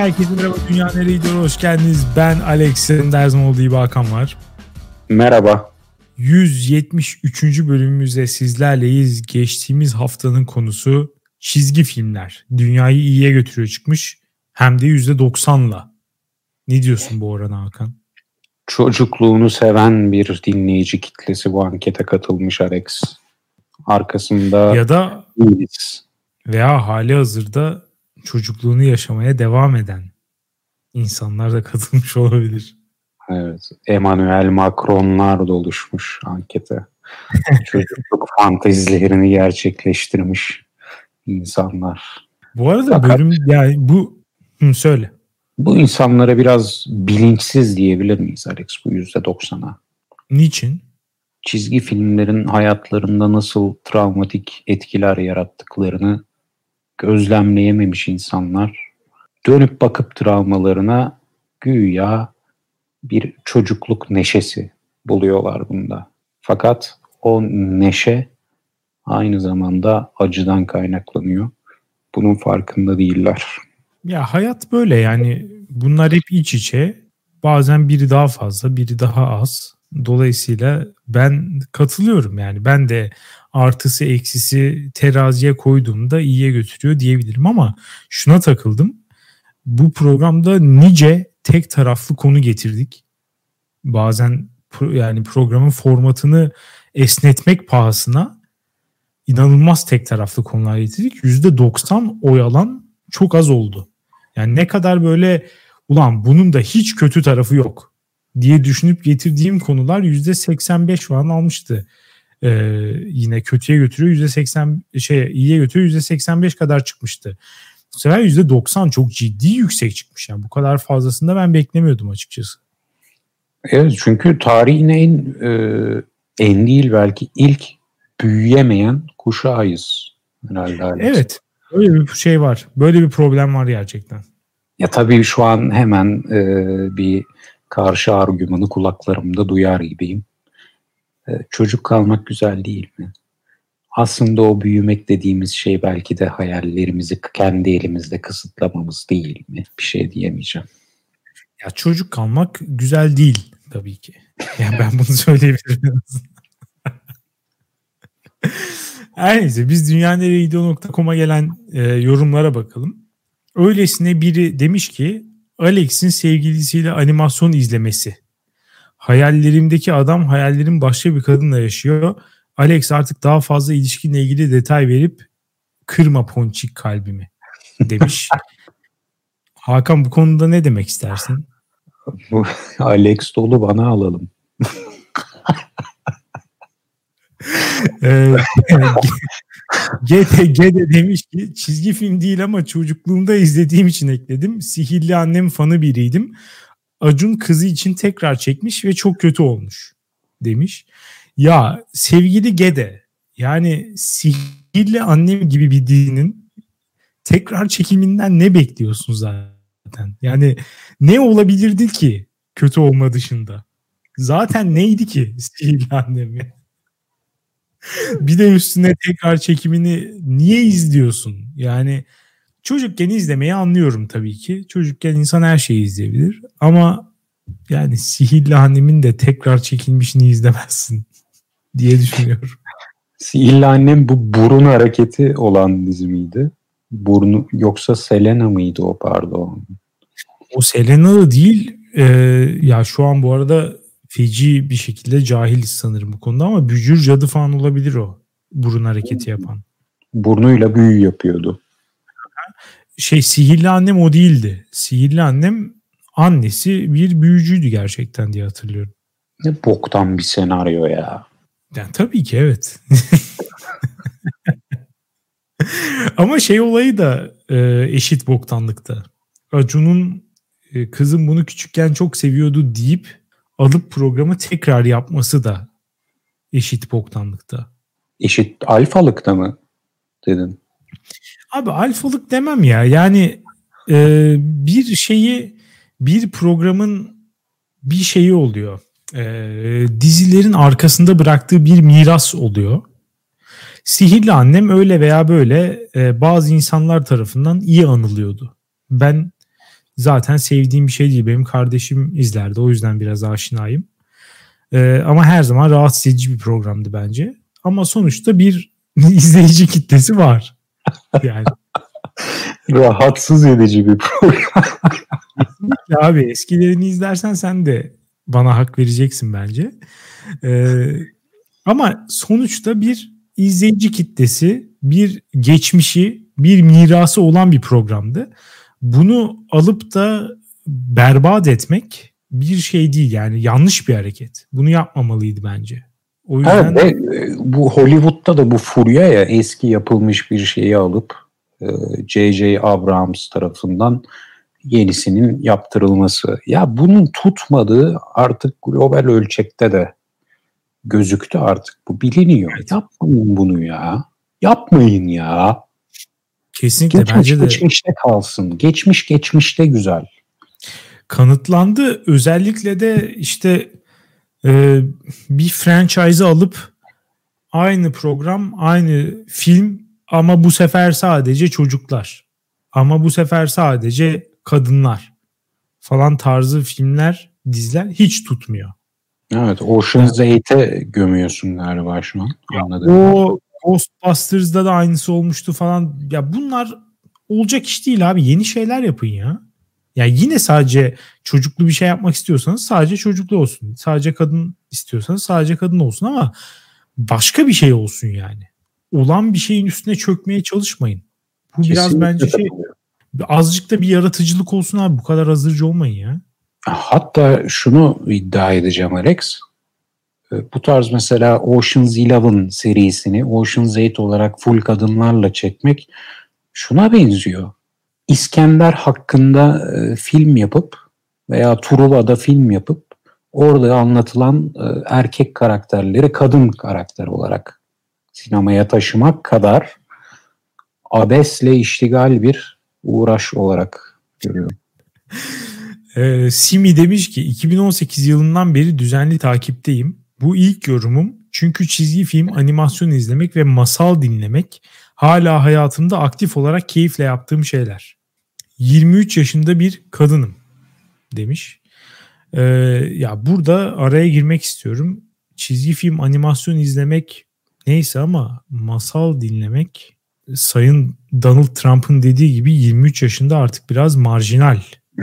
herkese merhaba. Dünya Nereye Hoş geldiniz. Ben Alex. Derzmoğlu diye Hakan var. Merhaba. 173. bölümümüzde sizlerleyiz. Geçtiğimiz haftanın konusu çizgi filmler. Dünyayı iyiye götürüyor çıkmış. Hem de %90'la. Ne diyorsun bu orana Hakan? Çocukluğunu seven bir dinleyici kitlesi bu ankete katılmış Alex. Arkasında ya da değiliz. veya hali hazırda çocukluğunu yaşamaya devam eden insanlar da katılmış olabilir. Evet. Emmanuel Macron'lar da oluşmuş ankete. Çocukluk fantezilerini gerçekleştirmiş insanlar. Bu arada Fakat, bölüm yani bu hı, söyle. Bu insanlara biraz bilinçsiz diyebilir miyiz Alex bu yüzde doksana? Niçin? Çizgi filmlerin hayatlarında nasıl travmatik etkiler yarattıklarını gözlemleyememiş insanlar dönüp bakıp travmalarına güya bir çocukluk neşesi buluyorlar bunda. Fakat o neşe aynı zamanda acıdan kaynaklanıyor. Bunun farkında değiller. Ya hayat böyle yani bunlar hep iç içe. Bazen biri daha fazla, biri daha az. Dolayısıyla ben katılıyorum yani ben de artısı eksisi teraziye koyduğumda iyiye götürüyor diyebilirim ama şuna takıldım. Bu programda nice tek taraflı konu getirdik. Bazen yani programın formatını esnetmek pahasına inanılmaz tek taraflı konular getirdik. %90 oy alan çok az oldu. Yani ne kadar böyle ulan bunun da hiç kötü tarafı yok diye düşünüp getirdiğim konular %85 falan almıştı. Ee, yine kötüye götürüyor %80 şey iyiye götürüyor %85 kadar çıkmıştı. Bu sefer %90 çok ciddi yüksek çıkmış. Yani bu kadar fazlasında ben beklemiyordum açıkçası. Evet çünkü tarihin en e, en değil belki ilk büyüyemeyen kuşağıyız herhalde. Evet. Böyle bir şey var. Böyle bir problem var gerçekten. Ya tabii şu an hemen e, bir karşı argümanı kulaklarımda duyar gibiyim. E, çocuk kalmak güzel değil mi? Aslında o büyümek dediğimiz şey belki de hayallerimizi kendi elimizde kısıtlamamız değil mi? Bir şey diyemeyeceğim. Ya çocuk kalmak güzel değil tabii ki. Yani ben bunu söyleyebilirim. Her neyse biz dünyaneregidiyor.com'a gelen e, yorumlara bakalım. Öylesine biri demiş ki Alex'in sevgilisiyle animasyon izlemesi. Hayallerimdeki adam hayallerim başka bir kadınla yaşıyor. Alex artık daha fazla ilişkinle ilgili detay verip kırma ponçik kalbimi demiş. Hakan bu konuda ne demek istersin? Alex dolu bana alalım. Ee, Gede, Gede demiş ki çizgi film değil ama çocukluğumda izlediğim için ekledim. Sihirli Annem fanı biriydim. Acun kızı için tekrar çekmiş ve çok kötü olmuş demiş. Ya sevgili Gede yani Sihirli Annem gibi bir dizinin tekrar çekiminden ne bekliyorsun zaten? Yani ne olabilirdi ki kötü olma dışında? Zaten neydi ki Sihirli Annem? bir de üstüne tekrar çekimini niye izliyorsun? Yani çocukken izlemeyi anlıyorum tabii ki. Çocukken insan her şeyi izleyebilir. Ama yani Sihirli Annem'in de tekrar çekilmişini izlemezsin diye düşünüyorum. Sihirli Annem bu burun hareketi olan dizi miydi? Burnu yoksa Selena mıydı o pardon? O Selena değil. Ee, ya şu an bu arada feci bir şekilde cahiliz sanırım bu konuda ama bücür cadı falan olabilir o burun hareketi yapan. Burnuyla büyü yapıyordu. Şey sihirli annem o değildi. Sihirli annem annesi bir büyücüydü gerçekten diye hatırlıyorum. Ne boktan bir senaryo ya. Yani tabii ki evet. Ama şey olayı da e, eşit boktanlıkta. Acun'un e, kızım bunu küçükken çok seviyordu deyip alıp programı tekrar yapması da eşit boktanlıkta. Eşit alfalıkta mı dedin? Abi alfalık demem ya. Yani e, bir şeyi bir programın bir şeyi oluyor. E, dizilerin arkasında bıraktığı bir miras oluyor. Sihirli Annem öyle veya böyle e, bazı insanlar tarafından iyi anılıyordu. Ben zaten sevdiğim bir şey değil. Benim kardeşim izlerdi. O yüzden biraz aşinayım. Ee, ama her zaman rahatsız edici bir programdı bence. Ama sonuçta bir izleyici kitlesi var. Yani. rahatsız edici bir program. abi eskilerini izlersen sen de bana hak vereceksin bence. Ee, ama sonuçta bir izleyici kitlesi, bir geçmişi, bir mirası olan bir programdı. Bunu alıp da berbat etmek bir şey değil yani yanlış bir hareket. Bunu yapmamalıydı bence. O yüzden evet, ve bu Hollywood'da da bu furya ya eski yapılmış bir şeyi alıp J.J. E, Abrams tarafından yenisinin yaptırılması. Ya bunun tutmadığı artık global ölçekte de gözüktü artık. Bu biliniyor. Evet. Yapmayın bunu ya. Yapmayın ya. Kesinlikle Geçmiş, bence de. Geçmişte kalsın. Geçmiş geçmişte güzel. Kanıtlandı. Özellikle de işte e, bir franchise'ı alıp aynı program, aynı film ama bu sefer sadece çocuklar. Ama bu sefer sadece kadınlar falan tarzı filmler, diziler hiç tutmuyor. Evet, Ocean's 8'e gömüyorsun galiba şu an. Anladım. O Ghostbusters'da da aynısı olmuştu falan. Ya bunlar olacak iş değil abi. Yeni şeyler yapın ya. Ya yine sadece çocuklu bir şey yapmak istiyorsanız sadece çocuklu olsun. Sadece kadın istiyorsanız sadece kadın olsun ama başka bir şey olsun yani. Olan bir şeyin üstüne çökmeye çalışmayın. Bu Kesinlikle biraz bence şey azıcık da bir yaratıcılık olsun abi. Bu kadar hazırcı olmayın ya. Hatta şunu iddia edeceğim Alex. Ee, bu tarz mesela Ocean's Eleven serisini Ocean's Eight olarak full kadınlarla çekmek şuna benziyor. İskender hakkında e, film yapıp veya Truva'da film yapıp orada anlatılan e, erkek karakterleri kadın karakter olarak sinemaya taşımak kadar abesle iştigal bir uğraş olarak görüyorum. E, Simi demiş ki 2018 yılından beri düzenli takipteyim. Bu ilk yorumum çünkü çizgi film, animasyon izlemek ve masal dinlemek hala hayatımda aktif olarak keyifle yaptığım şeyler. 23 yaşında bir kadınım demiş. Ee, ya burada araya girmek istiyorum. Çizgi film, animasyon izlemek neyse ama masal dinlemek Sayın Donald Trump'ın dediği gibi 23 yaşında artık biraz marjinal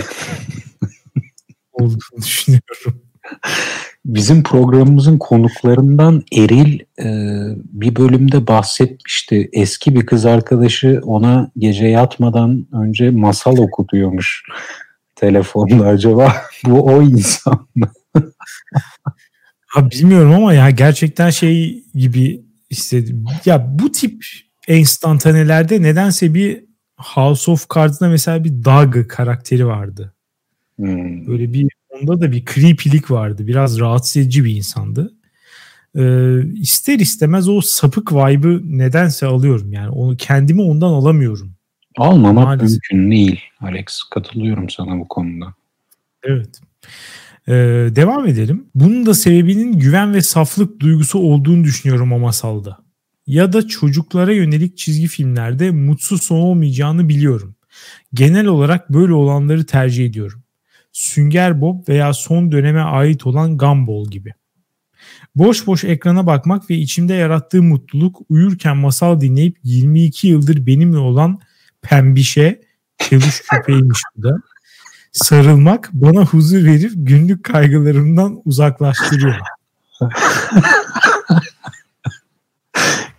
olduğunu düşünüyorum. Bizim programımızın konuklarından Eril e, bir bölümde bahsetmişti. Eski bir kız arkadaşı ona gece yatmadan önce masal okutuyormuş telefonda. Acaba bu o insan mı? ha, bilmiyorum ama ya gerçekten şey gibi istedim. Ya bu tip enstantanelerde nedense bir House of Cards'da mesela bir Doug karakteri vardı. Hmm. Böyle bir onda da bir creepy'lik vardı. Biraz rahatsız edici bir insandı. Ee, ister istemez o sapık vibe'ı nedense alıyorum. Yani onu kendimi ondan alamıyorum. Almamak Maalesef. mümkün değil Alex. Katılıyorum sana bu konuda. Evet. Ee, devam edelim. Bunun da sebebinin güven ve saflık duygusu olduğunu düşünüyorum o masalda. Ya da çocuklara yönelik çizgi filmlerde mutsuz son olmayacağını biliyorum. Genel olarak böyle olanları tercih ediyorum. Sünger Bob veya son döneme ait olan Gumball gibi. Boş boş ekrana bakmak ve içimde yarattığı mutluluk uyurken masal dinleyip 22 yıldır benimle olan pembişe, peluş köpeğiymiş bu da. Sarılmak bana huzur verip günlük kaygılarımdan uzaklaştırıyor.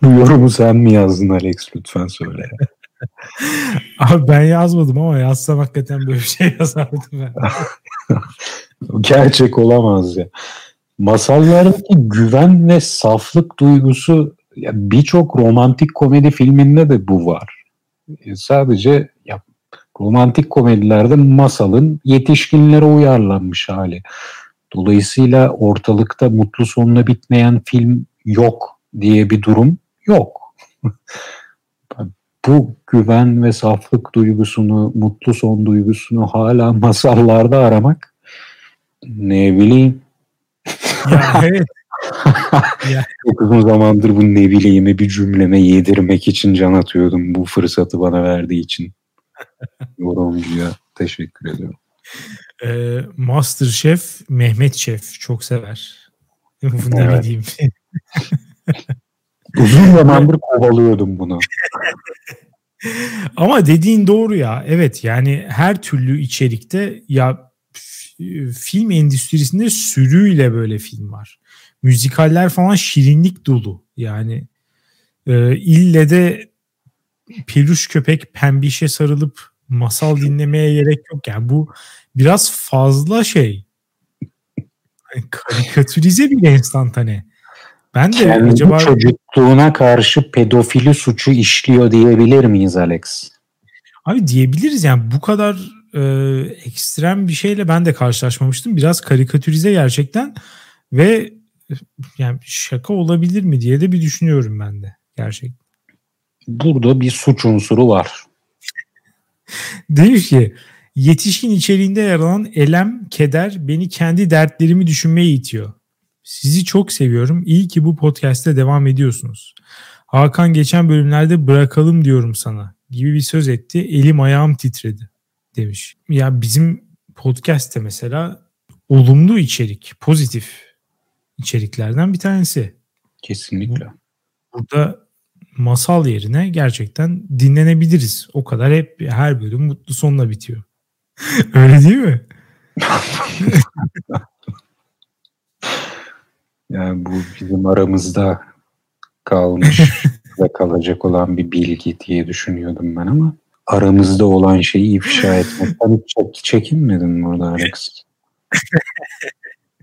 yorumu sen mi yazdın Alex lütfen söyle. Abi ben yazmadım ama yazsam hakikaten böyle bir şey yazardım ben. Gerçek olamaz ya. Masallardaki güven ve saflık duygusu birçok romantik komedi filminde de bu var. E, sadece ya, romantik komedilerde masalın yetişkinlere uyarlanmış hali. Dolayısıyla ortalıkta mutlu sonuna bitmeyen film yok diye bir durum yok. bu güven ve saflık duygusunu, mutlu son duygusunu hala masallarda aramak ne bileyim. Ya evet. Çok uzun zamandır bu ne bileyimi bir cümleme yedirmek için can atıyordum bu fırsatı bana verdiği için. Yorumcuya Teşekkür ediyorum. Ee, Master Chef Mehmet Şef çok sever. Bunu evet. diyeyim. Uzun zamandır kovalıyordum bunu. Ama dediğin doğru ya. Evet yani her türlü içerikte ya film endüstrisinde sürüyle böyle film var. Müzikaller falan şirinlik dolu. Yani e, ille de peluş köpek pembişe sarılıp masal dinlemeye gerek yok. Yani bu biraz fazla şey. Yani karikatürize bir enstantane. Ben de Kendi acaba... çocukluğuna karşı pedofili suçu işliyor diyebilir miyiz Alex? Abi diyebiliriz yani bu kadar e, ekstrem bir şeyle ben de karşılaşmamıştım. Biraz karikatürize gerçekten ve yani şaka olabilir mi diye de bir düşünüyorum ben de gerçekten. Burada bir suç unsuru var. Demiş ki yetişkin içeriğinde yer alan elem, keder beni kendi dertlerimi düşünmeye itiyor. Sizi çok seviyorum. İyi ki bu podcast'te devam ediyorsunuz. Hakan geçen bölümlerde bırakalım diyorum sana gibi bir söz etti. Elim ayağım titredi demiş. Ya bizim podcast'te mesela olumlu içerik, pozitif içeriklerden bir tanesi. Kesinlikle. Burada masal yerine gerçekten dinlenebiliriz. O kadar hep her bölüm mutlu sonla bitiyor. Öyle değil mi? yani bu bizim aramızda kalmış ve kalacak olan bir bilgi diye düşünüyordum ben ama aramızda olan şeyi ifşa etmekten hiç çekinmedin burada Alex.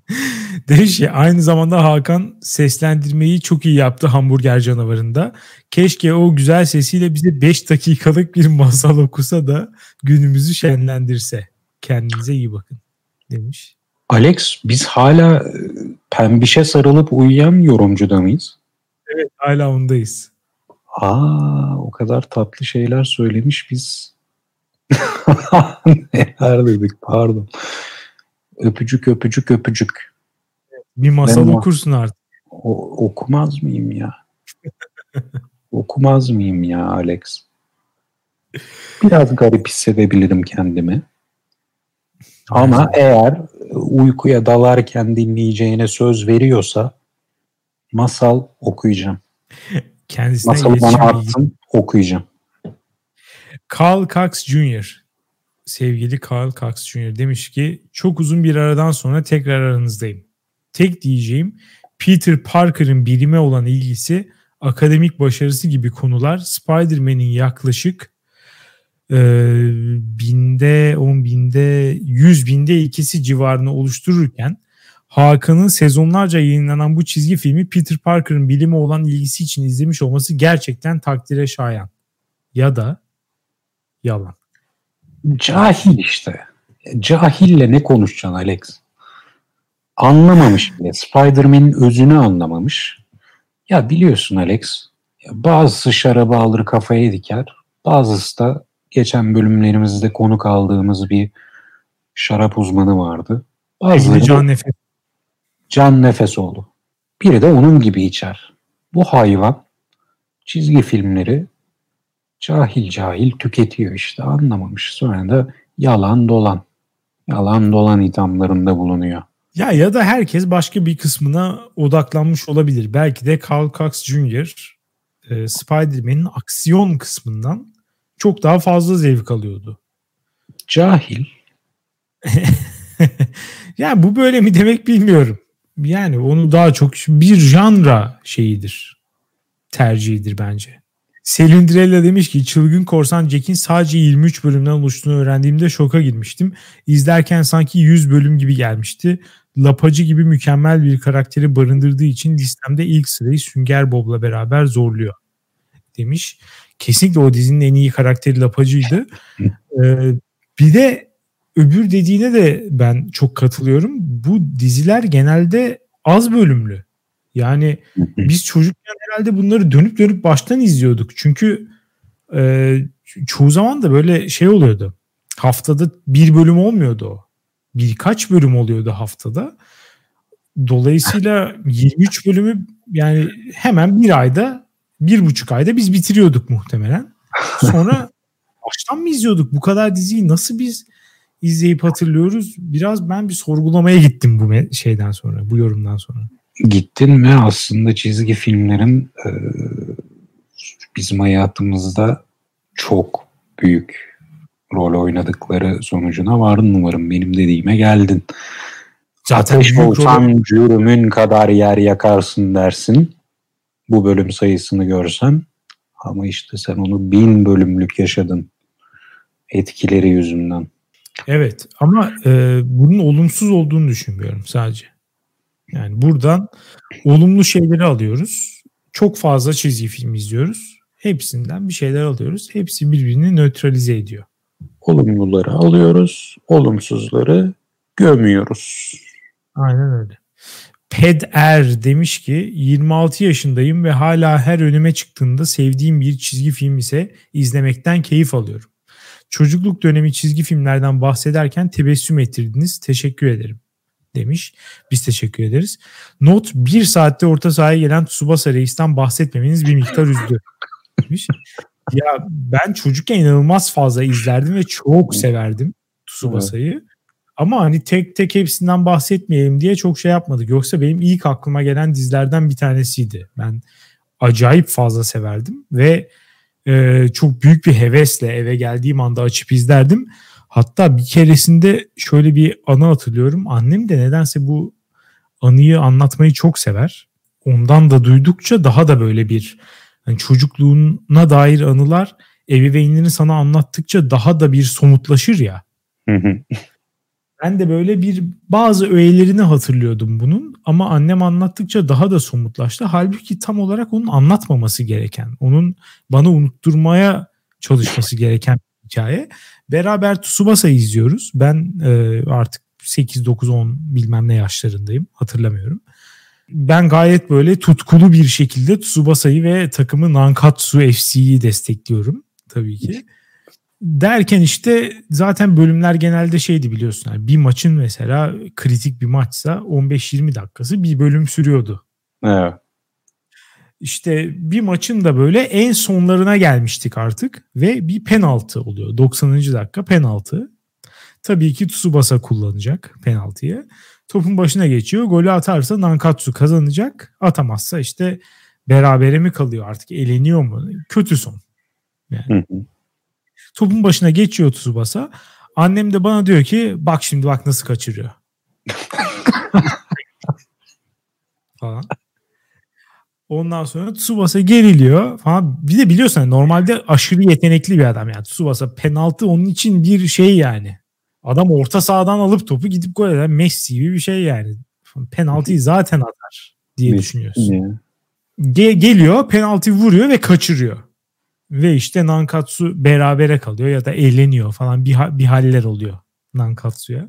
Demiş ki aynı zamanda Hakan seslendirmeyi çok iyi yaptı hamburger canavarında. Keşke o güzel sesiyle bize 5 dakikalık bir masal okusa da günümüzü şenlendirse. Kendinize iyi bakın demiş. Alex biz hala e, pembişe sarılıp uyuyan yorumcuda mıyız? Evet hala ondayız. Aa o kadar tatlı şeyler söylemiş biz. Neler dedik pardon. Öpücük öpücük öpücük. Bir masal ben okursun artık. O, okumaz mıyım ya? okumaz mıyım ya Alex? Biraz garip hissedebilirim kendimi. Ama eğer uykuya dalarken dinleyeceğine söz veriyorsa masal okuyacağım. Kendisine Masalı bana attın okuyacağım. Carl Cox Jr sevgili Carl Cox Jr. demiş ki çok uzun bir aradan sonra tekrar aranızdayım. Tek diyeceğim Peter Parker'ın bilime olan ilgisi, akademik başarısı gibi konular Spider-Man'in yaklaşık e, binde, on binde, yüz binde ikisi civarını oluştururken Hakan'ın sezonlarca yayınlanan bu çizgi filmi Peter Parker'ın bilime olan ilgisi için izlemiş olması gerçekten takdire şayan. Ya da yalan. Cahil işte. Cahille ne konuşacaksın Alex? Anlamamış bile. Spider-Man'in özünü anlamamış. Ya biliyorsun Alex, bazısı şarabı alır kafaya diker. Bazısı da geçen bölümlerimizde konuk aldığımız bir şarap uzmanı vardı. Bazıları can nefes. Can nefes oldu. Biri de onun gibi içer. Bu hayvan çizgi filmleri cahil cahil tüketiyor işte anlamamış. Sonra da yalan dolan. Yalan dolan ithamlarında bulunuyor. Ya ya da herkes başka bir kısmına odaklanmış olabilir. Belki de Carl Cox Jr. E, Spider-Man'in aksiyon kısmından çok daha fazla zevk alıyordu. Cahil. yani bu böyle mi demek bilmiyorum. Yani onu daha çok bir janra şeyidir. Tercihidir bence. Selindrella demiş ki Çılgın Korsan Jack'in sadece 23 bölümden oluştuğunu öğrendiğimde şoka girmiştim. İzlerken sanki 100 bölüm gibi gelmişti. Lapacı gibi mükemmel bir karakteri barındırdığı için listemde ilk sırayı Sünger Bob'la beraber zorluyor demiş. Kesinlikle o dizinin en iyi karakteri Lapacı'ydı. Ee, bir de öbür dediğine de ben çok katılıyorum. Bu diziler genelde az bölümlü. Yani biz çocukken herhalde bunları dönüp dönüp baştan izliyorduk. Çünkü e, çoğu zaman da böyle şey oluyordu. Haftada bir bölüm olmuyordu o. Birkaç bölüm oluyordu haftada. Dolayısıyla 23 bölümü yani hemen bir ayda, bir buçuk ayda biz bitiriyorduk muhtemelen. Sonra baştan mı izliyorduk? Bu kadar diziyi nasıl biz izleyip hatırlıyoruz. Biraz ben bir sorgulamaya gittim bu şeyden sonra, bu yorumdan sonra. Gittin mi aslında çizgi filmlerin e, bizim hayatımızda çok büyük rol oynadıkları sonucuna vardın umarım. Benim dediğime geldin. Zaten Ateş olsan rol... cürümün kadar yer yakarsın dersin. Bu bölüm sayısını görsen. Ama işte sen onu bin bölümlük yaşadın. Etkileri yüzünden. Evet ama e, bunun olumsuz olduğunu düşünmüyorum sadece. Yani buradan olumlu şeyleri alıyoruz. Çok fazla çizgi film izliyoruz. Hepsinden bir şeyler alıyoruz. Hepsi birbirini nötralize ediyor. Olumluları alıyoruz, olumsuzları gömüyoruz. Aynen öyle. Ped Er demiş ki 26 yaşındayım ve hala her önüme çıktığında sevdiğim bir çizgi film ise izlemekten keyif alıyorum. Çocukluk dönemi çizgi filmlerden bahsederken tebessüm ettirdiniz. Teşekkür ederim demiş. Biz teşekkür ederiz. Not bir saatte orta sahaya gelen Tsubasa Reis'ten bahsetmemeniz bir miktar üzdü demiş. Ya ben çocukken inanılmaz fazla izlerdim ve çok severdim Tsubasa'yı. Ama hani tek tek hepsinden bahsetmeyelim diye çok şey yapmadık. Yoksa benim ilk aklıma gelen dizilerden bir tanesiydi. Ben acayip fazla severdim ve e, çok büyük bir hevesle eve geldiğim anda açıp izlerdim. Hatta bir keresinde şöyle bir anı hatırlıyorum. Annem de nedense bu anıyı anlatmayı çok sever. Ondan da duydukça daha da böyle bir yani çocukluğuna dair anılar ebeveynlerin sana anlattıkça daha da bir somutlaşır ya. Ben de böyle bir bazı öğelerini hatırlıyordum bunun ama annem anlattıkça daha da somutlaştı. Halbuki tam olarak onun anlatmaması gereken, onun bana unutturmaya çalışması gereken bir hikaye. Beraber Tsubasa izliyoruz. Ben e, artık 8, 9, 10 bilmem ne yaşlarındayım hatırlamıyorum. Ben gayet böyle tutkulu bir şekilde Tsubasa'yı ve takımı Nankatsu FC'yi destekliyorum tabii ki derken işte zaten bölümler genelde şeydi biliyorsun. Yani bir maçın mesela kritik bir maçsa 15-20 dakikası bir bölüm sürüyordu. Evet. İşte bir maçın da böyle en sonlarına gelmiştik artık ve bir penaltı oluyor. 90. dakika penaltı. Tabii ki Tsubasa kullanacak penaltıyı. Topun başına geçiyor. Golü atarsa Nankatsu kazanacak. Atamazsa işte berabere mi kalıyor artık eleniyor mu? Kötü son. Yani. Hı hı. Topun başına geçiyor Tsubasa. Annem de bana diyor ki bak şimdi bak nasıl kaçırıyor. falan. Ondan sonra Tsubasa geriliyor falan. Bir de biliyorsun hani normalde aşırı yetenekli bir adam yani. Tsubasa penaltı onun için bir şey yani. Adam orta sahadan alıp topu gidip gol eden Messi gibi bir şey yani. Penaltıyı zaten atar diye Messi düşünüyorsun. Ge- geliyor penaltı vuruyor ve kaçırıyor ve işte Nankatsu berabere kalıyor ya da eğleniyor falan bir, bir haller oluyor Nankatsu'ya.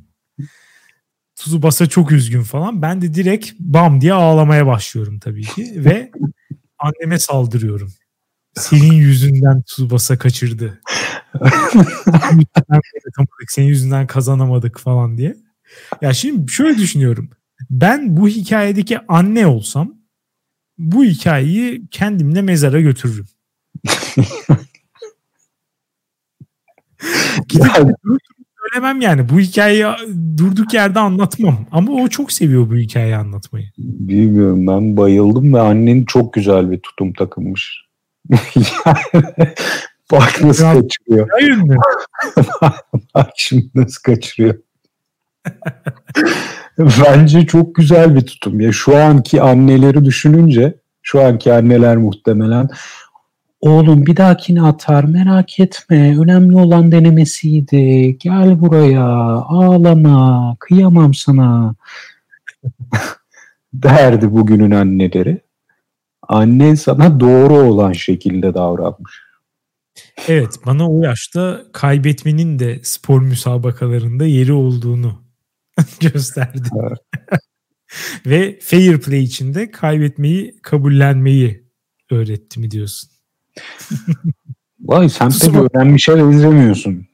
Tsubasa çok üzgün falan. Ben de direkt bam diye ağlamaya başlıyorum tabii ki ve anneme saldırıyorum. Senin yüzünden Tsubasa kaçırdı. Senin yüzünden kazanamadık falan diye. Ya şimdi şöyle düşünüyorum. Ben bu hikayedeki anne olsam bu hikayeyi kendimle mezara götürürüm. Gidip söylemem yani. Bu hikayeyi durduk yerde anlatmam. Ama o çok seviyor bu hikayeyi anlatmayı. Bilmiyorum ben bayıldım ve annen çok güzel bir tutum takılmış. bak nasıl ya, kaçırıyor. bak şimdi nasıl kaçırıyor. Bence çok güzel bir tutum. Ya şu anki anneleri düşününce şu anki anneler muhtemelen Oğlum bir dahakine atar merak etme. Önemli olan denemesiydi. Gel buraya ağlama kıyamam sana derdi bugünün anneleri. Anne sana doğru olan şekilde davranmış. Evet bana o yaşta kaybetmenin de spor müsabakalarında yeri olduğunu gösterdi. Evet. Ve fair play içinde kaybetmeyi kabullenmeyi öğretti mi diyorsun? Vay sen pek öğrenmişe izlemiyorsun.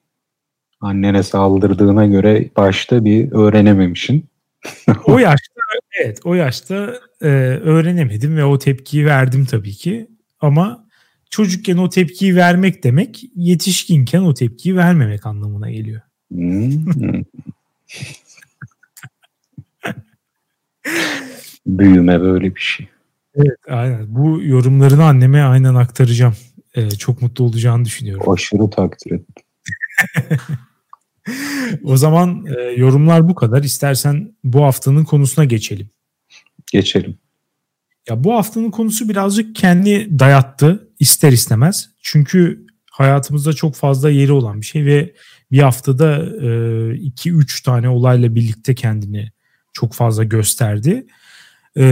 Annene saldırdığına göre başta bir öğrenememişsin. o yaşta evet o yaşta e, öğrenemedim ve o tepkiyi verdim tabii ki. Ama çocukken o tepkiyi vermek demek yetişkinken o tepkiyi vermemek anlamına geliyor. Hmm. Büyüme böyle bir şey. Evet aynen. Bu yorumlarını anneme aynen aktaracağım. Ee, çok mutlu olacağını düşünüyorum. Aşırı takdir ettim. o zaman e, yorumlar bu kadar. İstersen bu haftanın konusuna geçelim. Geçelim. Ya bu haftanın konusu birazcık kendi dayattı ister istemez. Çünkü hayatımızda çok fazla yeri olan bir şey ve bir haftada 2-3 e, tane olayla birlikte kendini çok fazla gösterdi. E,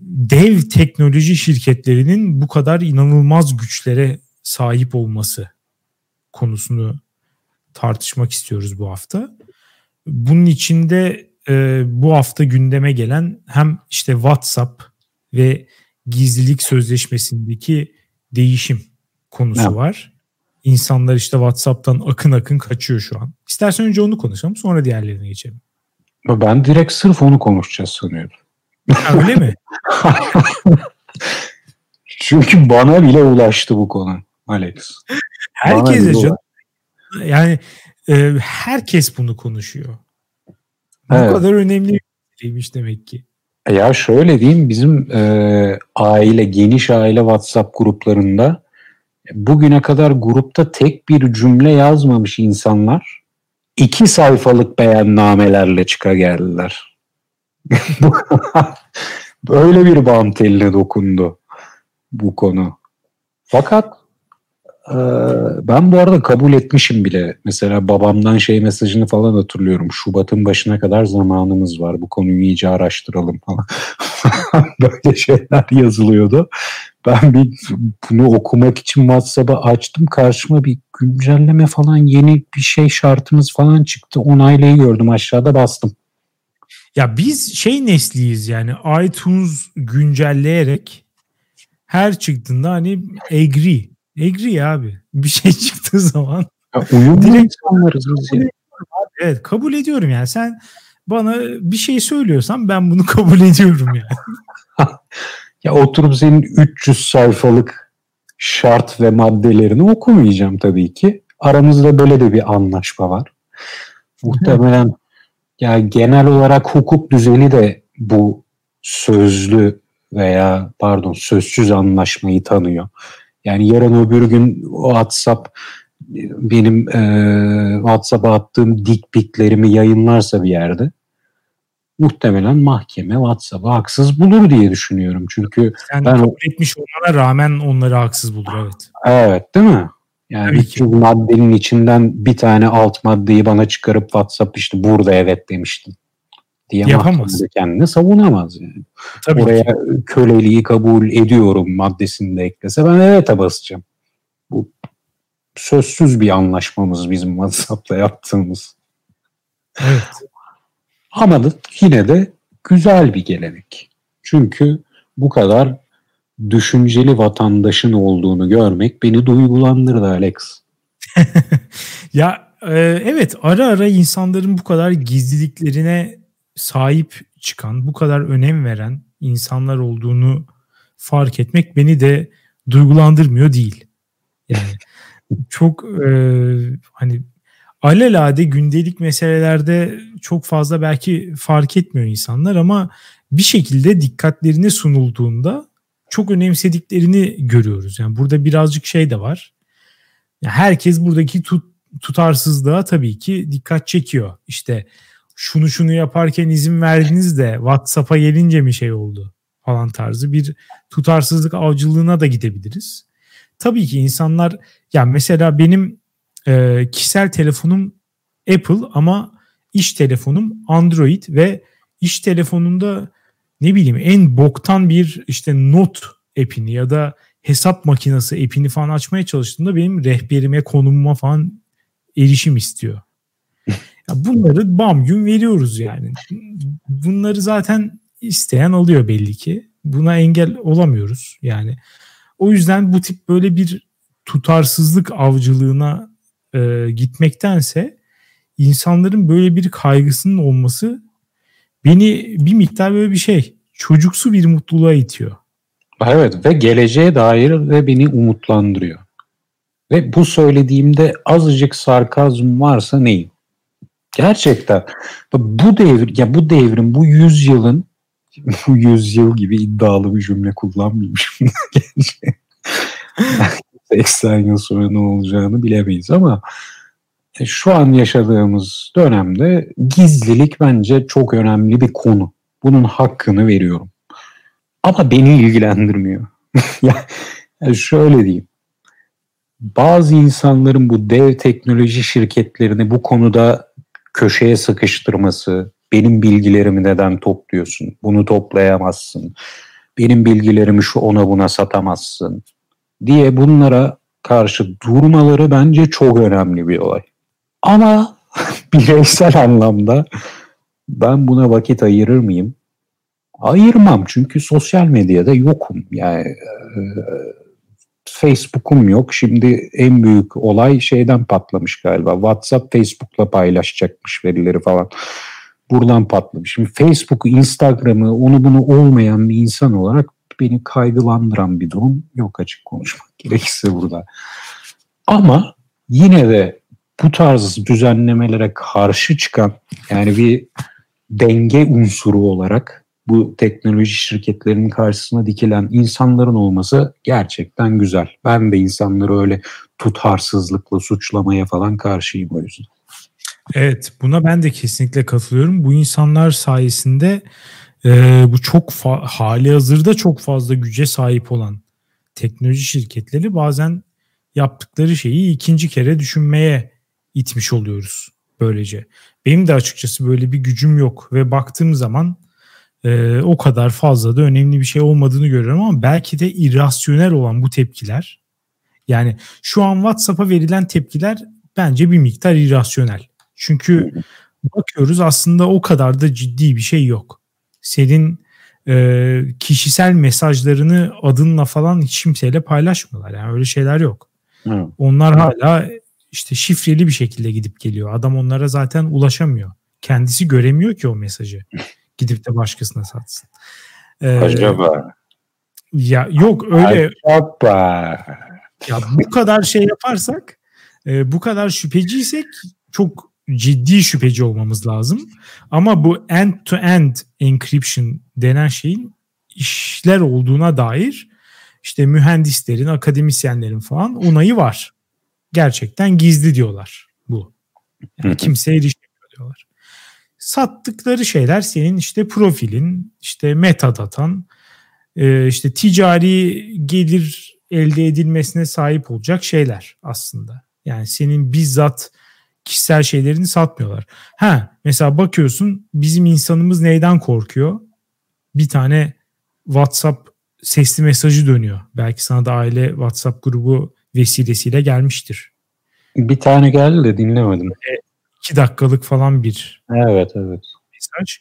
dev teknoloji şirketlerinin bu kadar inanılmaz güçlere sahip olması konusunu tartışmak istiyoruz bu hafta. Bunun içinde e, bu hafta gündeme gelen hem işte WhatsApp ve gizlilik sözleşmesindeki değişim konusu evet. var. İnsanlar işte WhatsApp'tan akın akın kaçıyor şu an. İstersen önce onu konuşalım sonra diğerlerine geçelim. Ben direkt sırf onu konuşacağız sanıyorum. Ha, öyle mi? Çünkü bana bile ulaştı bu konu Alex. Herkese canım. Yani e, herkes bunu konuşuyor. Evet. Bu kadar önemli bir şeymiş demek ki. Ya şöyle diyeyim bizim e, aile geniş aile WhatsApp gruplarında bugüne kadar grupta tek bir cümle yazmamış insanlar iki sayfalık beyannamelerle çıka geldiler. Böyle bir bant eline dokundu bu konu. Fakat e, ben bu arada kabul etmişim bile. Mesela babamdan şey mesajını falan hatırlıyorum. Şubat'ın başına kadar zamanımız var. Bu konuyu iyice araştıralım falan. Böyle şeyler yazılıyordu. Ben bir bunu okumak için WhatsApp'ı açtım. Karşıma bir güncelleme falan yeni bir şey şartımız falan çıktı. Onaylayı gördüm aşağıda bastım. Ya biz şey nesliyiz yani iTunes güncelleyerek her çıktığında hani agree. Agree abi. Bir şey çıktığı zaman. Ya uyumlu direkt insanlarız biz ya. Evet kabul ediyorum yani. Sen bana bir şey söylüyorsan ben bunu kabul ediyorum yani. ya oturup senin 300 sayfalık şart ve maddelerini okumayacağım tabii ki. Aramızda böyle de bir anlaşma var. Muhtemelen ya genel olarak hukuk düzeni de bu sözlü veya pardon sözsüz anlaşmayı tanıyor. Yani yarın öbür gün o WhatsApp benim e, WhatsApp'a attığım dik piklerimi yayınlarsa bir yerde muhtemelen mahkeme WhatsApp'ı haksız bulur diye düşünüyorum. Çünkü Sen ben kabul etmiş olmana rağmen onları haksız bulur evet. Evet değil mi? Yani bir maddenin içinden bir tane alt maddeyi bana çıkarıp WhatsApp işte burada evet demiştin diye Yapamaz. kendini savunamaz yani. Tabii Oraya ki. köleliği kabul ediyorum maddesini de eklese ben evet'e basacağım. Bu sözsüz bir anlaşmamız bizim WhatsApp'la yaptığımız. Evet. Ama da yine de güzel bir gelenek. Çünkü bu kadar düşünceli vatandaşın olduğunu görmek beni duygulandırdı Alex. ya e, evet ara ara insanların bu kadar gizliliklerine sahip çıkan, bu kadar önem veren insanlar olduğunu fark etmek beni de duygulandırmıyor değil. Yani çok e, hani alelade gündelik meselelerde çok fazla belki fark etmiyor insanlar ama bir şekilde dikkatlerine sunulduğunda çok önemsediklerini görüyoruz. Yani burada birazcık şey de var. Herkes buradaki tut, tutarsızlığa tabii ki dikkat çekiyor. İşte şunu şunu yaparken izin verdiniz de WhatsApp'a gelince mi şey oldu falan tarzı bir tutarsızlık avcılığına da gidebiliriz. Tabii ki insanlar yani mesela benim e, kişisel telefonum Apple ama iş telefonum Android ve iş telefonunda ne bileyim en boktan bir işte not app'ini ya da hesap makinesi app'ini falan açmaya çalıştığımda benim rehberime, konumuma falan erişim istiyor. Ya bunları bam gün veriyoruz yani. Bunları zaten isteyen alıyor belli ki. Buna engel olamıyoruz yani. O yüzden bu tip böyle bir tutarsızlık avcılığına e, gitmektense insanların böyle bir kaygısının olması beni bir miktar böyle bir şey çocuksu bir mutluluğa itiyor. Evet ve geleceğe dair ve beni umutlandırıyor. Ve bu söylediğimde azıcık sarkazm varsa neyim? Gerçekten. Bu devir ya bu devrin bu yüzyılın bu yüzyıl gibi iddialı bir cümle kullanmayayım şimdi. 80 yıl sonra ne olacağını bilemeyiz ama şu an yaşadığımız dönemde gizlilik bence çok önemli bir konu. Bunun hakkını veriyorum. Ama beni ilgilendirmiyor. ya, şöyle diyeyim. Bazı insanların bu dev teknoloji şirketlerini bu konuda köşeye sıkıştırması, benim bilgilerimi neden topluyorsun, bunu toplayamazsın, benim bilgilerimi şu ona buna satamazsın diye bunlara karşı durmaları bence çok önemli bir olay. Ama bireysel anlamda ben buna vakit ayırır mıyım? Ayırmam çünkü sosyal medyada yokum. Yani e, Facebook'um yok. Şimdi en büyük olay şeyden patlamış galiba. WhatsApp Facebook'la paylaşacakmış verileri falan. Buradan patlamış. Şimdi Facebook'u, Instagram'ı, onu bunu olmayan bir insan olarak beni kaygılandıran bir durum yok açık konuşmak gerekirse burada. Ama yine de bu tarz düzenlemelere karşı çıkan yani bir denge unsuru olarak bu teknoloji şirketlerinin karşısına dikilen insanların olması gerçekten güzel. Ben de insanları öyle tutarsızlıkla suçlamaya falan karşıyım o yüzden. Evet buna ben de kesinlikle katılıyorum. Bu insanlar sayesinde e, bu çok hali hazırda çok fazla güce sahip olan teknoloji şirketleri bazen yaptıkları şeyi ikinci kere düşünmeye itmiş oluyoruz böylece. Benim de açıkçası böyle bir gücüm yok ve baktığım zaman e, o kadar fazla da önemli bir şey olmadığını görüyorum ama belki de irrasyonel olan bu tepkiler yani şu an WhatsApp'a verilen tepkiler bence bir miktar irrasyonel. Çünkü bakıyoruz aslında o kadar da ciddi bir şey yok. Senin e, kişisel mesajlarını adınla falan hiç kimseyle paylaşmıyorlar. Yani öyle şeyler yok. Hı. Onlar hala işte şifreli bir şekilde gidip geliyor. Adam onlara zaten ulaşamıyor. Kendisi göremiyor ki o mesajı. Gidip de başkasına satsın. Ee, Acaba? Ya yok öyle. Acaba? Ya bu kadar şey yaparsak, e, bu kadar şüpheciysek çok ciddi şüpheci olmamız lazım. Ama bu end-to-end encryption denen şeyin işler olduğuna dair işte mühendislerin, akademisyenlerin falan onayı var. Gerçekten gizli diyorlar bu. Yani kimseye erişemiyor diyorlar. Sattıkları şeyler senin işte profilin, işte metadatan, e, işte ticari gelir elde edilmesine sahip olacak şeyler aslında. Yani senin bizzat kişisel şeylerini satmıyorlar. Ha mesela bakıyorsun bizim insanımız neyden korkuyor? Bir tane WhatsApp sesli mesajı dönüyor. Belki sana da aile WhatsApp grubu vesilesiyle gelmiştir. Bir tane geldi de dinlemedim. E, iki dakikalık falan bir evet evet mesaj.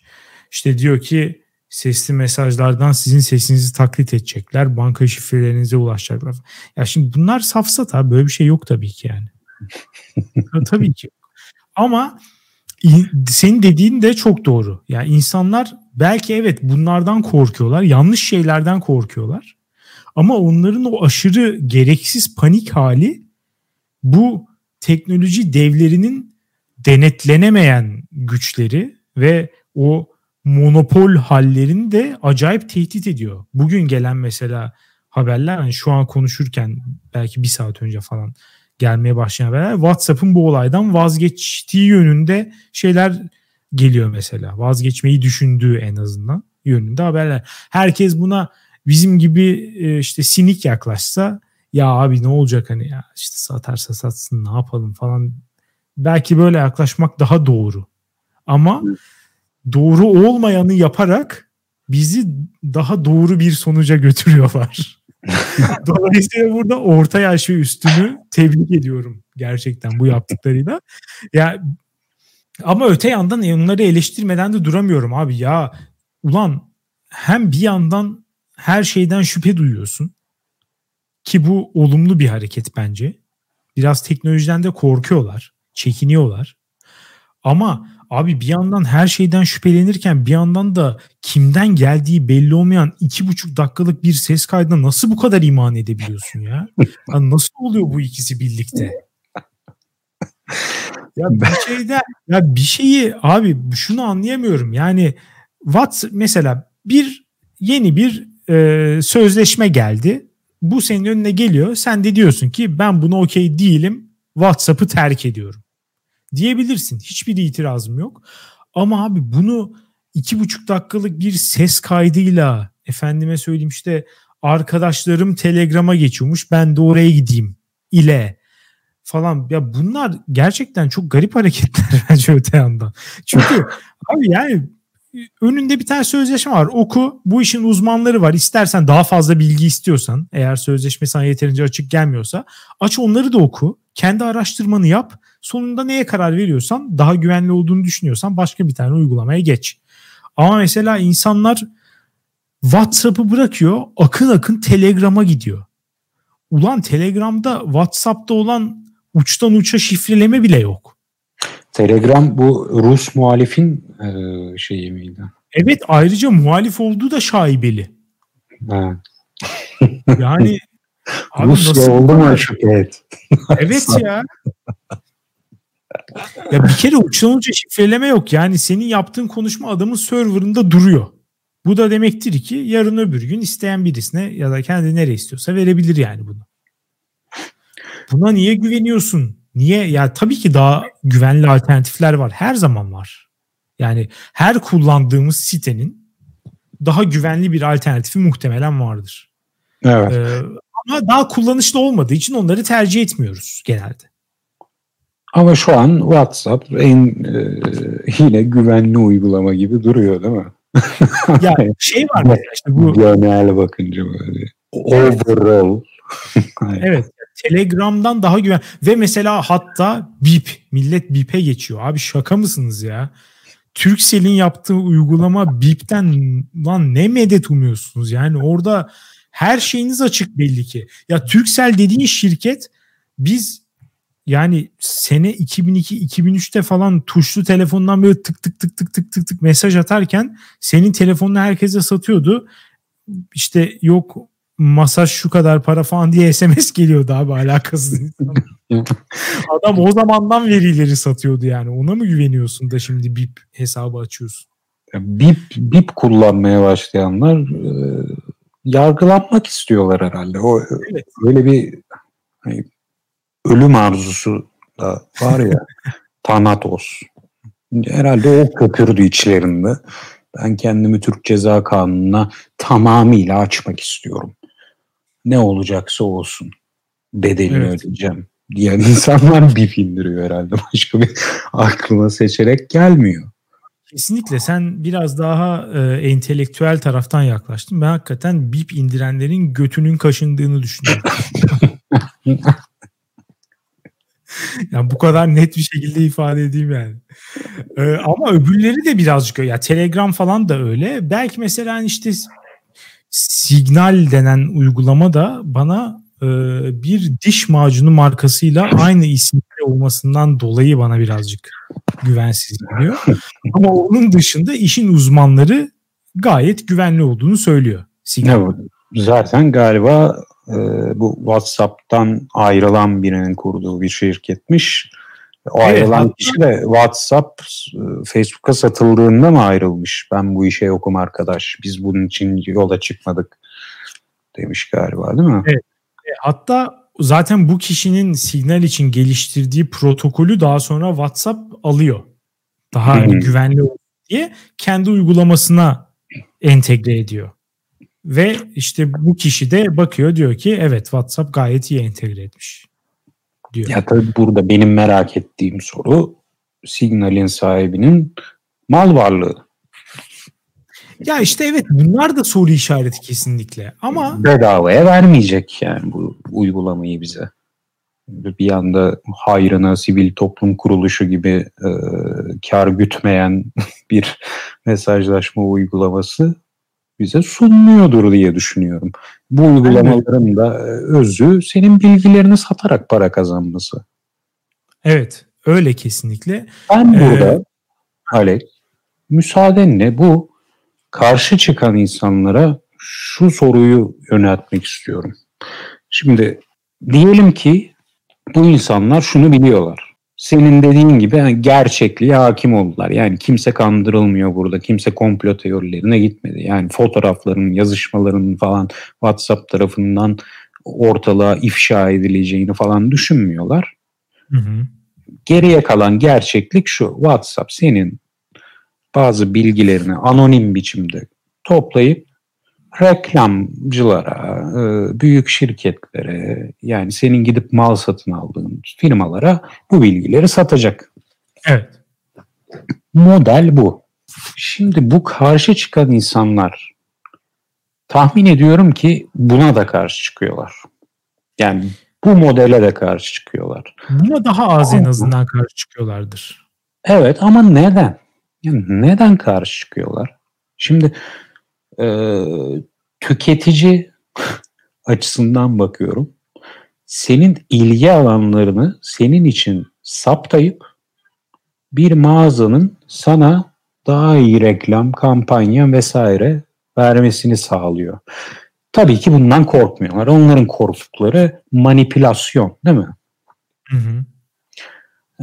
İşte diyor ki sesli mesajlardan sizin sesinizi taklit edecekler. Banka şifrelerinize ulaşacaklar. Ya şimdi bunlar safsata. Böyle bir şey yok tabii ki yani. tabii ki. Ama senin dediğin de çok doğru. Yani insanlar belki evet bunlardan korkuyorlar. Yanlış şeylerden korkuyorlar. Ama onların o aşırı gereksiz panik hali bu teknoloji devlerinin denetlenemeyen güçleri ve o monopol hallerini de acayip tehdit ediyor. Bugün gelen mesela haberler hani şu an konuşurken belki bir saat önce falan gelmeye başlayan haberler WhatsApp'ın bu olaydan vazgeçtiği yönünde şeyler geliyor mesela. Vazgeçmeyi düşündüğü en azından yönünde haberler. Herkes buna bizim gibi e, işte sinik yaklaşsa ya abi ne olacak hani ya işte satarsa satsın ne yapalım falan. Belki böyle yaklaşmak daha doğru. Ama doğru olmayanı yaparak bizi daha doğru bir sonuca götürüyorlar. Dolayısıyla burada orta yaş ve üstünü tebrik ediyorum gerçekten bu yaptıklarıyla. Ya ama öte yandan onları eleştirmeden de duramıyorum abi ya. Ulan hem bir yandan her şeyden şüphe duyuyorsun ki bu olumlu bir hareket bence. Biraz teknolojiden de korkuyorlar, çekiniyorlar. Ama Abi bir yandan her şeyden şüphelenirken bir yandan da kimden geldiği belli olmayan iki buçuk dakikalık bir ses kaydına nasıl bu kadar iman edebiliyorsun ya? ya nasıl oluyor bu ikisi birlikte? ya bir şeyde ya bir şeyi abi şunu anlayamıyorum. Yani What mesela bir yeni bir e, sözleşme geldi. Bu senin önüne geliyor. Sen de diyorsun ki ben buna okey değilim. WhatsApp'ı terk ediyorum. Diyebilirsin. Hiçbir itirazım yok. Ama abi bunu iki buçuk dakikalık bir ses kaydıyla efendime söyleyeyim işte arkadaşlarım Telegram'a geçiyormuş ben de oraya gideyim ile falan. Ya bunlar gerçekten çok garip hareketler bence öte yandan. Çünkü abi yani önünde bir tane sözleşme var. Oku. Bu işin uzmanları var. İstersen daha fazla bilgi istiyorsan eğer sözleşme sana yeterince açık gelmiyorsa aç onları da oku. Kendi araştırmanı yap. Sonunda neye karar veriyorsan daha güvenli olduğunu düşünüyorsan başka bir tane uygulamaya geç. Ama mesela insanlar WhatsApp'ı bırakıyor akın akın Telegram'a gidiyor. Ulan Telegram'da WhatsApp'ta olan uçtan uça şifreleme bile yok. Telegram bu Rus muhalifin e, şeyi miydi? Evet ayrıca muhalif olduğu da şaibeli. Ha. Yani Rusya oldu mu şüphet? Evet ya. ya bir kere uçtan uca şifreleme yok. Yani senin yaptığın konuşma adamın serverında duruyor. Bu da demektir ki yarın öbür gün isteyen birisine ya da kendi nereye istiyorsa verebilir yani bunu. Buna niye güveniyorsun? Niye? Ya tabii ki daha güvenli alternatifler var. Her zaman var. Yani her kullandığımız sitenin daha güvenli bir alternatifi muhtemelen vardır. Evet. Ee, ama daha kullanışlı olmadığı için onları tercih etmiyoruz genelde. Ama şu an WhatsApp en e, yine güvenli uygulama gibi duruyor değil mi? ya şey var mesela işte bu genel bakınca böyle overall. evet. Telegram'dan daha güven ve mesela hatta BIP millet BIP'e geçiyor. Abi şaka mısınız ya? Turkcell'in yaptığı uygulama BIP'ten lan ne medet umuyorsunuz? Yani orada her şeyiniz açık belli ki. Ya Turkcell dediğin şirket biz yani sene 2002-2003'te falan tuşlu telefondan böyle tık tık tık tık tık tık tık mesaj atarken senin telefonunu herkese satıyordu. İşte yok masaj şu kadar para falan diye SMS geliyordu abi alakasız. Adam o zamandan verileri satıyordu yani. Ona mı güveniyorsun da şimdi BIP hesabı açıyorsun? BIP, BIP kullanmaya başlayanlar e, yargılanmak istiyorlar herhalde. O evet. öyle bir hani, ölüm arzusu da var ya Thanatos. Herhalde o köpürdü içlerinde. Ben kendimi Türk Ceza Kanunu'na tamamıyla açmak istiyorum. Ne olacaksa olsun. Bedelini evet. ödeyeceğim diyen insanlar bir indiriyor herhalde. Başka bir aklıma seçerek gelmiyor. Kesinlikle sen biraz daha e, entelektüel taraftan yaklaştın. Ben hakikaten BIP indirenlerin götünün kaşındığını düşünüyorum. yani bu kadar net bir şekilde ifade edeyim yani. Ee, ama öbürleri de birazcık öyle. Ya Telegram falan da öyle. Belki mesela hani işte Signal denen uygulama da bana e, bir diş macunu markasıyla aynı isimde olmasından dolayı bana birazcık güvensiz geliyor. Ama onun dışında işin uzmanları gayet güvenli olduğunu söylüyor. Signal. Evet, zaten galiba e, bu WhatsApp'tan ayrılan birinin kurduğu bir şirketmiş. O evet, ayrılan hatta, kişi de WhatsApp e, Facebook'a satıldığında mı ayrılmış? Ben bu işe yokum arkadaş. Biz bunun için yola çıkmadık demiş galiba değil mi? Evet. E, hatta zaten bu kişinin Signal için geliştirdiği protokolü daha sonra WhatsApp alıyor. Daha hmm. güvenli olsun diye kendi uygulamasına entegre ediyor. Ve işte bu kişi de bakıyor diyor ki evet WhatsApp gayet iyi entegre etmiş diyor. Ya tabii burada benim merak ettiğim soru Signal'in sahibinin mal varlığı. Ya işte evet bunlar da soru işareti kesinlikle ama bedavaya vermeyecek yani bu uygulamayı bize. Bir yanda hayrına sivil toplum kuruluşu gibi e, kar gütmeyen bir mesajlaşma uygulaması bize sunmuyordur diye düşünüyorum. Bu uygulamaların da e, özü senin bilgilerini satarak para kazanması. Evet öyle kesinlikle. Ben burada ee, Alex müsaadenle bu karşı çıkan insanlara şu soruyu yöneltmek istiyorum. Şimdi diyelim ki bu insanlar şunu biliyorlar. Senin dediğin gibi yani gerçekliğe hakim oldular. Yani kimse kandırılmıyor burada. Kimse komplo teorilerine gitmedi. Yani fotoğrafların, yazışmaların falan WhatsApp tarafından ortalığa ifşa edileceğini falan düşünmüyorlar. Hı hı. Geriye kalan gerçeklik şu. WhatsApp senin bazı bilgilerini anonim biçimde toplayıp reklamcılara, e, büyük şirketlere yani senin gidip mal satın aldığın firmalara bu bilgileri satacak. Evet. Model bu. Şimdi bu karşı çıkan insanlar tahmin ediyorum ki buna da karşı çıkıyorlar. Yani bu modele de karşı çıkıyorlar. Buna daha az en azından karşı çıkıyorlardır. Evet ama neden? Yani neden karşı çıkıyorlar? Şimdi e, tüketici açısından bakıyorum. Senin ilgi alanlarını senin için saptayıp bir mağazanın sana daha iyi reklam, kampanya vesaire vermesini sağlıyor. Tabii ki bundan korkmuyorlar. Onların korktukları manipülasyon değil mi? Hı hı.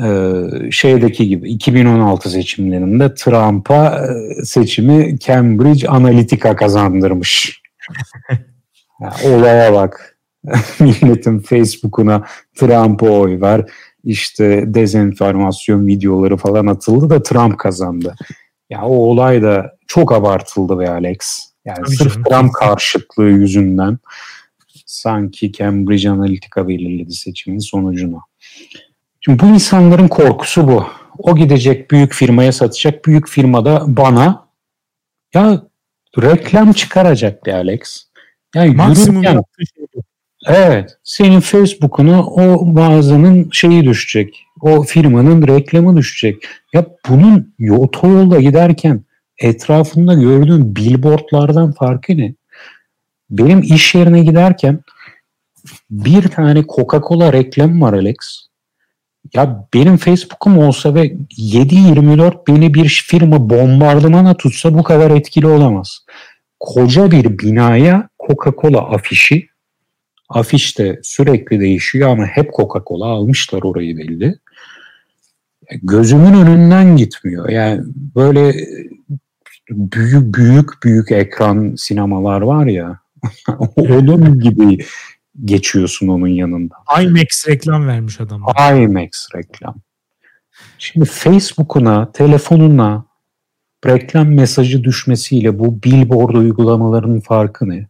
Ee, şeydeki gibi 2016 seçimlerinde Trump'a e, seçimi Cambridge Analytica kazandırmış. ya, olaya bak. Milletin Facebook'una Trump'a oy ver. İşte dezenformasyon videoları falan atıldı da Trump kazandı. Ya o olay da çok abartıldı be Alex. Yani Tabii sırf canım. Trump karşıtlığı yüzünden sanki Cambridge Analytica belirledi seçimin sonucunu. Şimdi bu insanların korkusu bu. O gidecek büyük firmaya satacak. Büyük firmada bana ya reklam çıkaracak Alex. Yani Maksimum yürürken, şey Evet. Senin Facebook'una o mağazanın şeyi düşecek. O firmanın reklamı düşecek. Ya bunun otoyolda giderken etrafında gördüğün billboardlardan farkı ne? Benim iş yerine giderken bir tane Coca-Cola reklam var Alex. Ya benim Facebook'um olsa ve 7-24 beni bir firma bombardımana tutsa bu kadar etkili olamaz. Koca bir binaya Coca-Cola afişi. Afiş de sürekli değişiyor ama hep Coca-Cola almışlar orayı belli. Gözümün önünden gitmiyor. Yani böyle büyük büyük büyük ekran sinemalar var ya. onun gibi geçiyorsun onun yanında. IMAX reklam vermiş adam. IMAX reklam. Şimdi Facebook'una, telefonuna reklam mesajı düşmesiyle bu billboard uygulamalarının farkı ne?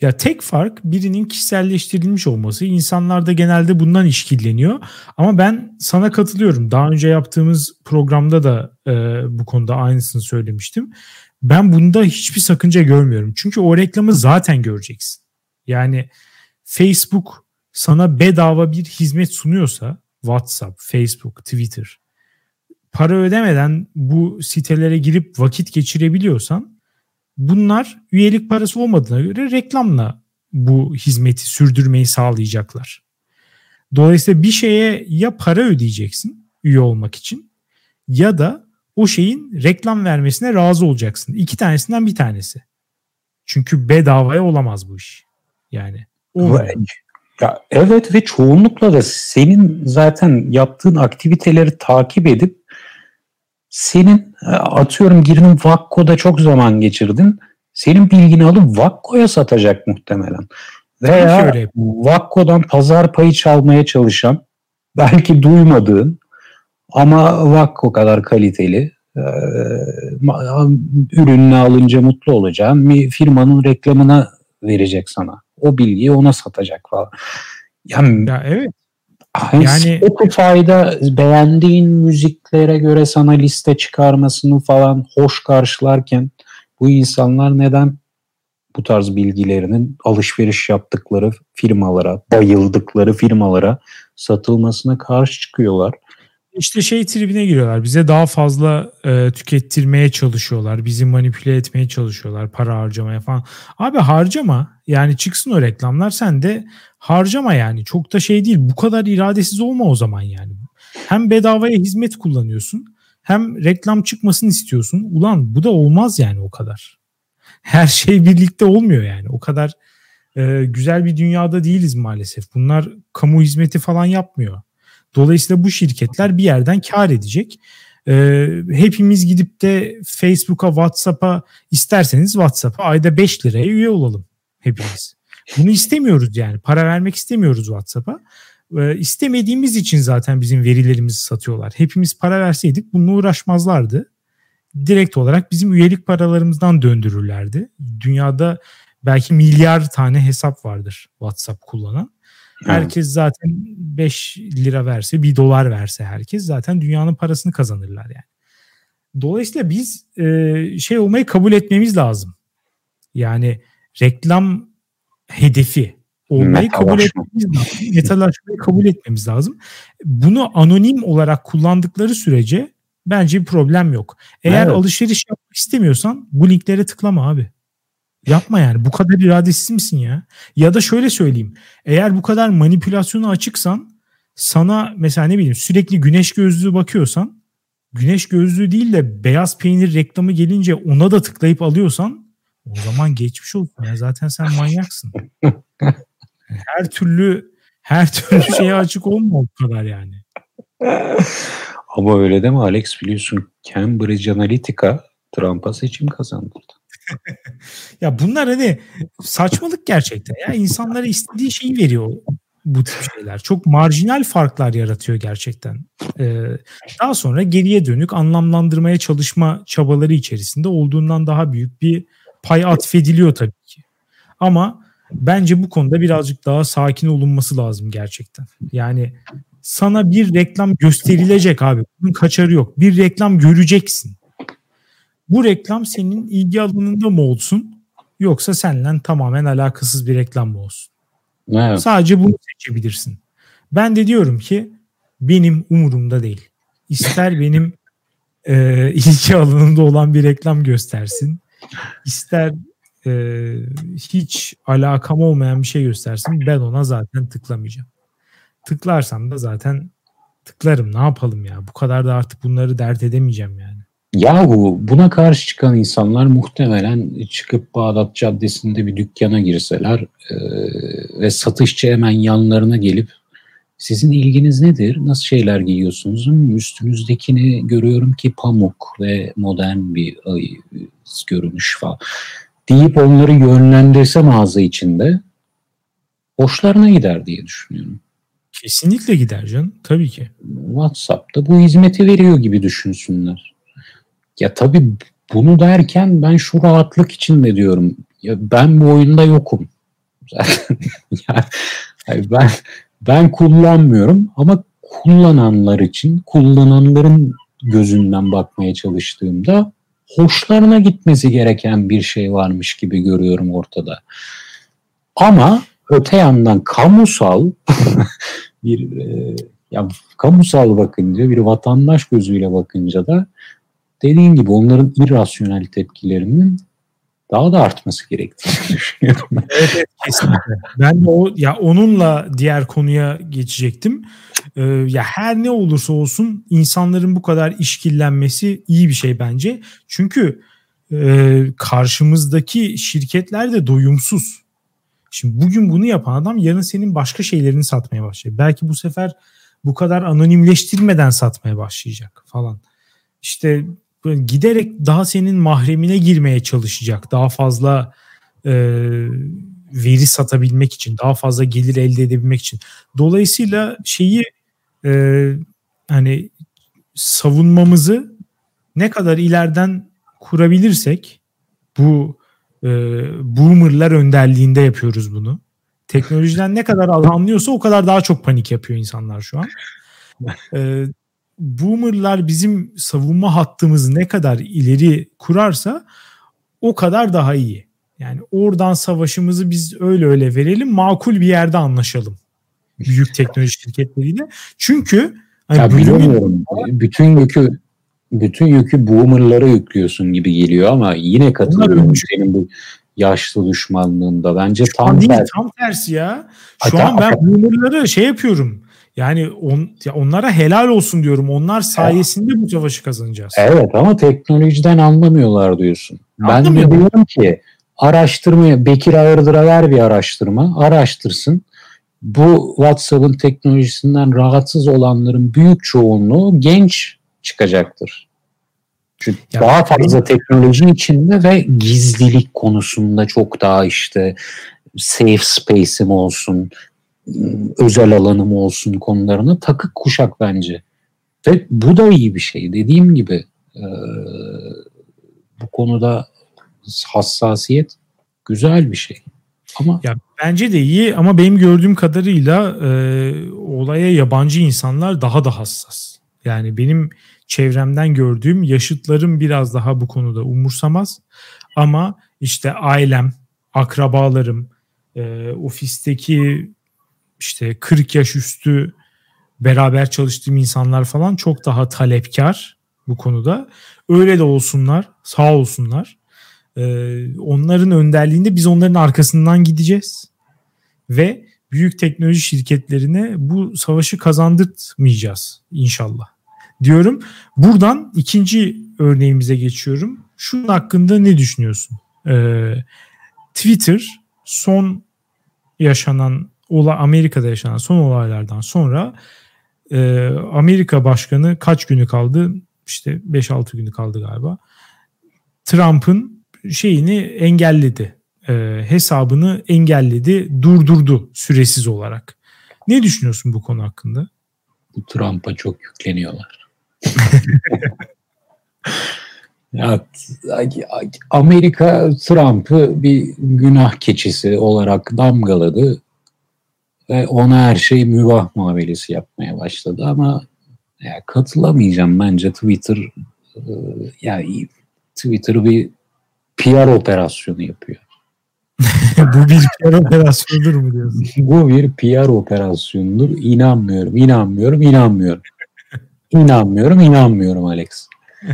Ya tek fark birinin kişiselleştirilmiş olması. İnsanlar da genelde bundan işkilleniyor. Ama ben sana katılıyorum. Daha önce yaptığımız programda da e, bu konuda aynısını söylemiştim. Ben bunda hiçbir sakınca görmüyorum. Çünkü o reklamı zaten göreceksin. Yani Facebook sana bedava bir hizmet sunuyorsa WhatsApp, Facebook, Twitter para ödemeden bu sitelere girip vakit geçirebiliyorsan bunlar üyelik parası olmadığına göre reklamla bu hizmeti sürdürmeyi sağlayacaklar. Dolayısıyla bir şeye ya para ödeyeceksin üye olmak için ya da o şeyin reklam vermesine razı olacaksın. İki tanesinden bir tanesi. Çünkü bedavaya olamaz bu iş. Yani. Ya evet ve çoğunlukla da senin zaten yaptığın aktiviteleri takip edip senin e, atıyorum girdin Vakko'da çok zaman geçirdin. Senin bilgini alıp Vakko'ya satacak muhtemelen. Veya Vakko'dan pazar payı çalmaya çalışan belki duymadığın ama Vakko kadar kaliteli e, ürününü alınca mutlu olacağın bir firmanın reklamına verecek sana o bilgiyi ona satacak falan. Yani, ya evet. Hani yani Spotify'da beğendiğin müziklere göre sana liste çıkarmasını falan hoş karşılarken bu insanlar neden bu tarz bilgilerinin alışveriş yaptıkları firmalara, bayıldıkları firmalara satılmasına karşı çıkıyorlar? İşte şey tribine giriyorlar. Bize daha fazla e, tükettirmeye çalışıyorlar. Bizi manipüle etmeye çalışıyorlar. Para harcamaya falan. Abi harcama. Yani çıksın o reklamlar. Sen de harcama yani. Çok da şey değil. Bu kadar iradesiz olma o zaman yani. Hem bedavaya hizmet kullanıyorsun. Hem reklam çıkmasını istiyorsun. Ulan bu da olmaz yani o kadar. Her şey birlikte olmuyor yani. O kadar e, güzel bir dünyada değiliz maalesef. Bunlar kamu hizmeti falan yapmıyor Dolayısıyla bu şirketler bir yerden kar edecek. Ee, hepimiz gidip de Facebook'a, WhatsApp'a isterseniz WhatsApp'a ayda 5 liraya üye olalım hepimiz. Bunu istemiyoruz yani. Para vermek istemiyoruz WhatsApp'a. Ee, istemediğimiz için zaten bizim verilerimizi satıyorlar. Hepimiz para verseydik bununla uğraşmazlardı. Direkt olarak bizim üyelik paralarımızdan döndürürlerdi. Dünyada belki milyar tane hesap vardır WhatsApp kullanan. Herkes zaten 5 lira verse, 1 dolar verse herkes zaten dünyanın parasını kazanırlar yani. Dolayısıyla biz e, şey olmayı kabul etmemiz lazım. Yani reklam hedefi olmayı kabul etmemiz lazım. Metalaşmayı kabul etmemiz lazım. Bunu anonim olarak kullandıkları sürece bence bir problem yok. Eğer evet. alışveriş yapmak istemiyorsan bu linklere tıklama abi. Yapma yani. Bu kadar iradesiz misin ya? Ya da şöyle söyleyeyim. Eğer bu kadar manipülasyona açıksan sana mesela ne bileyim sürekli güneş gözlüğü bakıyorsan güneş gözlüğü değil de beyaz peynir reklamı gelince ona da tıklayıp alıyorsan o zaman geçmiş olsun ya. Zaten sen manyaksın. her türlü her türlü şeye açık olma o kadar yani. Ama öyle deme Alex biliyorsun Cambridge Analytica Trump'a seçim kazandırdı. ya bunlar hani saçmalık gerçekten. Ya insanlara istediği şeyi veriyor bu tip şeyler. Çok marjinal farklar yaratıyor gerçekten. Ee, daha sonra geriye dönük anlamlandırmaya çalışma çabaları içerisinde olduğundan daha büyük bir pay atfediliyor tabii ki. Ama bence bu konuda birazcık daha sakin olunması lazım gerçekten. Yani sana bir reklam gösterilecek abi. Bunun kaçarı yok. Bir reklam göreceksin. Bu reklam senin ilgi alanında mı olsun yoksa seninle tamamen alakasız bir reklam mı olsun? Evet. Sadece bunu seçebilirsin. Ben de diyorum ki benim umurumda değil. İster benim e, ilgi alanında olan bir reklam göstersin. ister e, hiç alakam olmayan bir şey göstersin. Ben ona zaten tıklamayacağım. Tıklarsam da zaten tıklarım. Ne yapalım ya? Bu kadar da artık bunları dert edemeyeceğim yani. Yahu buna karşı çıkan insanlar muhtemelen çıkıp Bağdat Caddesi'nde bir dükkana girseler e, ve satışçı hemen yanlarına gelip sizin ilginiz nedir? Nasıl şeyler giyiyorsunuz? Üstünüzdekini görüyorum ki pamuk ve modern bir ay, görünüş falan. Deyip onları yönlendirse mağaza içinde hoşlarına gider diye düşünüyorum. Kesinlikle gider canım. Tabii ki. WhatsApp'ta bu hizmeti veriyor gibi düşünsünler. Ya tabii bunu derken ben şu rahatlık için de diyorum. Ya ben bu oyunda yokum. Yani ben ben kullanmıyorum ama kullananlar için kullananların gözünden bakmaya çalıştığımda hoşlarına gitmesi gereken bir şey varmış gibi görüyorum ortada. Ama öte yandan kamusal bir e, ya kamusal bakınca bir vatandaş gözüyle bakınca da dediğin gibi onların irrasyonel tepkilerinin daha da artması gerektiğini düşünüyorum. evet, evet kesinlikle. Ben de o ya onunla diğer konuya geçecektim. Ee, ya her ne olursa olsun insanların bu kadar işkillenmesi iyi bir şey bence. Çünkü e, karşımızdaki şirketler de doyumsuz. Şimdi bugün bunu yapan adam yarın senin başka şeylerini satmaya başlayacak. Belki bu sefer bu kadar anonimleştirmeden satmaya başlayacak falan. İşte giderek daha senin mahremine girmeye çalışacak. Daha fazla e, veri satabilmek için, daha fazla gelir elde edebilmek için. Dolayısıyla şeyi e, hani savunmamızı ne kadar ileriden kurabilirsek bu e, boomerlar önderliğinde yapıyoruz bunu. Teknolojiden ne kadar anlıyorsa o kadar daha çok panik yapıyor insanlar şu an. E, boomerlar bizim savunma hattımızı ne kadar ileri kurarsa o kadar daha iyi. Yani oradan savaşımızı biz öyle öyle verelim makul bir yerde anlaşalım. Büyük teknoloji şirketleriyle. Çünkü hani ya bilmiyorum. Bütün yükü bütün yükü boomerlara yüklüyorsun gibi geliyor ama yine katılıyorum senin bu yaşlı düşmanlığında. Bence Şu tam değil, tersi. tam tersi ya. Şu Hatta, an ben boomerları şey yapıyorum yani on, ya onlara helal olsun diyorum. Onlar sayesinde bu savaşı kazanacağız. Evet ama teknolojiden anlamıyorlar diyorsun. Ben de diyorum ki araştırmaya Bekir Ağırdır'a ver bir araştırma. Araştırsın. bu WhatsApp'ın teknolojisinden rahatsız olanların büyük çoğunluğu genç çıkacaktır. Çünkü ya daha fazla teknoloji içinde ve gizlilik konusunda çok daha işte safe space'im olsun, özel alanım olsun konularına takık kuşak bence. Ve bu da iyi bir şey. Dediğim gibi e, bu konuda hassasiyet güzel bir şey. Ama ya bence de iyi ama benim gördüğüm kadarıyla e, olaya yabancı insanlar daha da hassas. Yani benim çevremden gördüğüm yaşıtlarım biraz daha bu konuda umursamaz. Ama işte ailem, akrabalarım, e, ofisteki işte 40 yaş üstü beraber çalıştığım insanlar falan çok daha talepkar bu konuda. Öyle de olsunlar, sağ olsunlar. Ee, onların önderliğinde biz onların arkasından gideceğiz. Ve büyük teknoloji şirketlerine bu savaşı kazandırtmayacağız inşallah diyorum. Buradan ikinci örneğimize geçiyorum. Şunun hakkında ne düşünüyorsun? Ee, Twitter son yaşanan ola Amerika'da yaşanan son olaylardan sonra e, Amerika Başkanı kaç günü kaldı? İşte 5-6 günü kaldı galiba. Trump'ın şeyini engelledi. E, hesabını engelledi, durdurdu süresiz olarak. Ne düşünüyorsun bu konu hakkında? Bu Trump'a çok yükleniyorlar. ya, Amerika Trump'ı bir günah keçisi olarak damgaladı ve ona her şey mübah muamelesi yapmaya başladı ama ya katılamayacağım bence Twitter e, yani Twitter bir PR operasyonu yapıyor. Bu bir PR operasyonudur mu diyorsun? Bu bir PR operasyonudur. İnanmıyorum, inanmıyorum, inanmıyorum. İnanmıyorum, inanmıyorum Alex.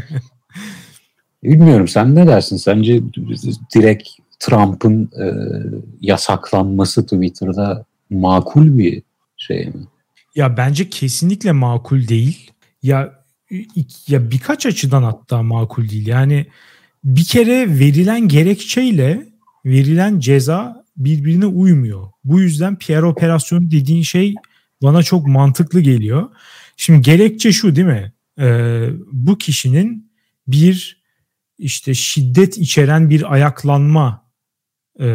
Bilmiyorum sen ne dersin? Sence direkt Trump'ın e, yasaklanması Twitter'da makul bir şey mi? Ya bence kesinlikle makul değil. Ya ya birkaç açıdan hatta makul değil. Yani bir kere verilen gerekçeyle verilen ceza birbirine uymuyor. Bu yüzden PR operasyonu dediğin şey bana çok mantıklı geliyor. Şimdi gerekçe şu değil mi? Ee, bu kişinin bir işte şiddet içeren bir ayaklanma e,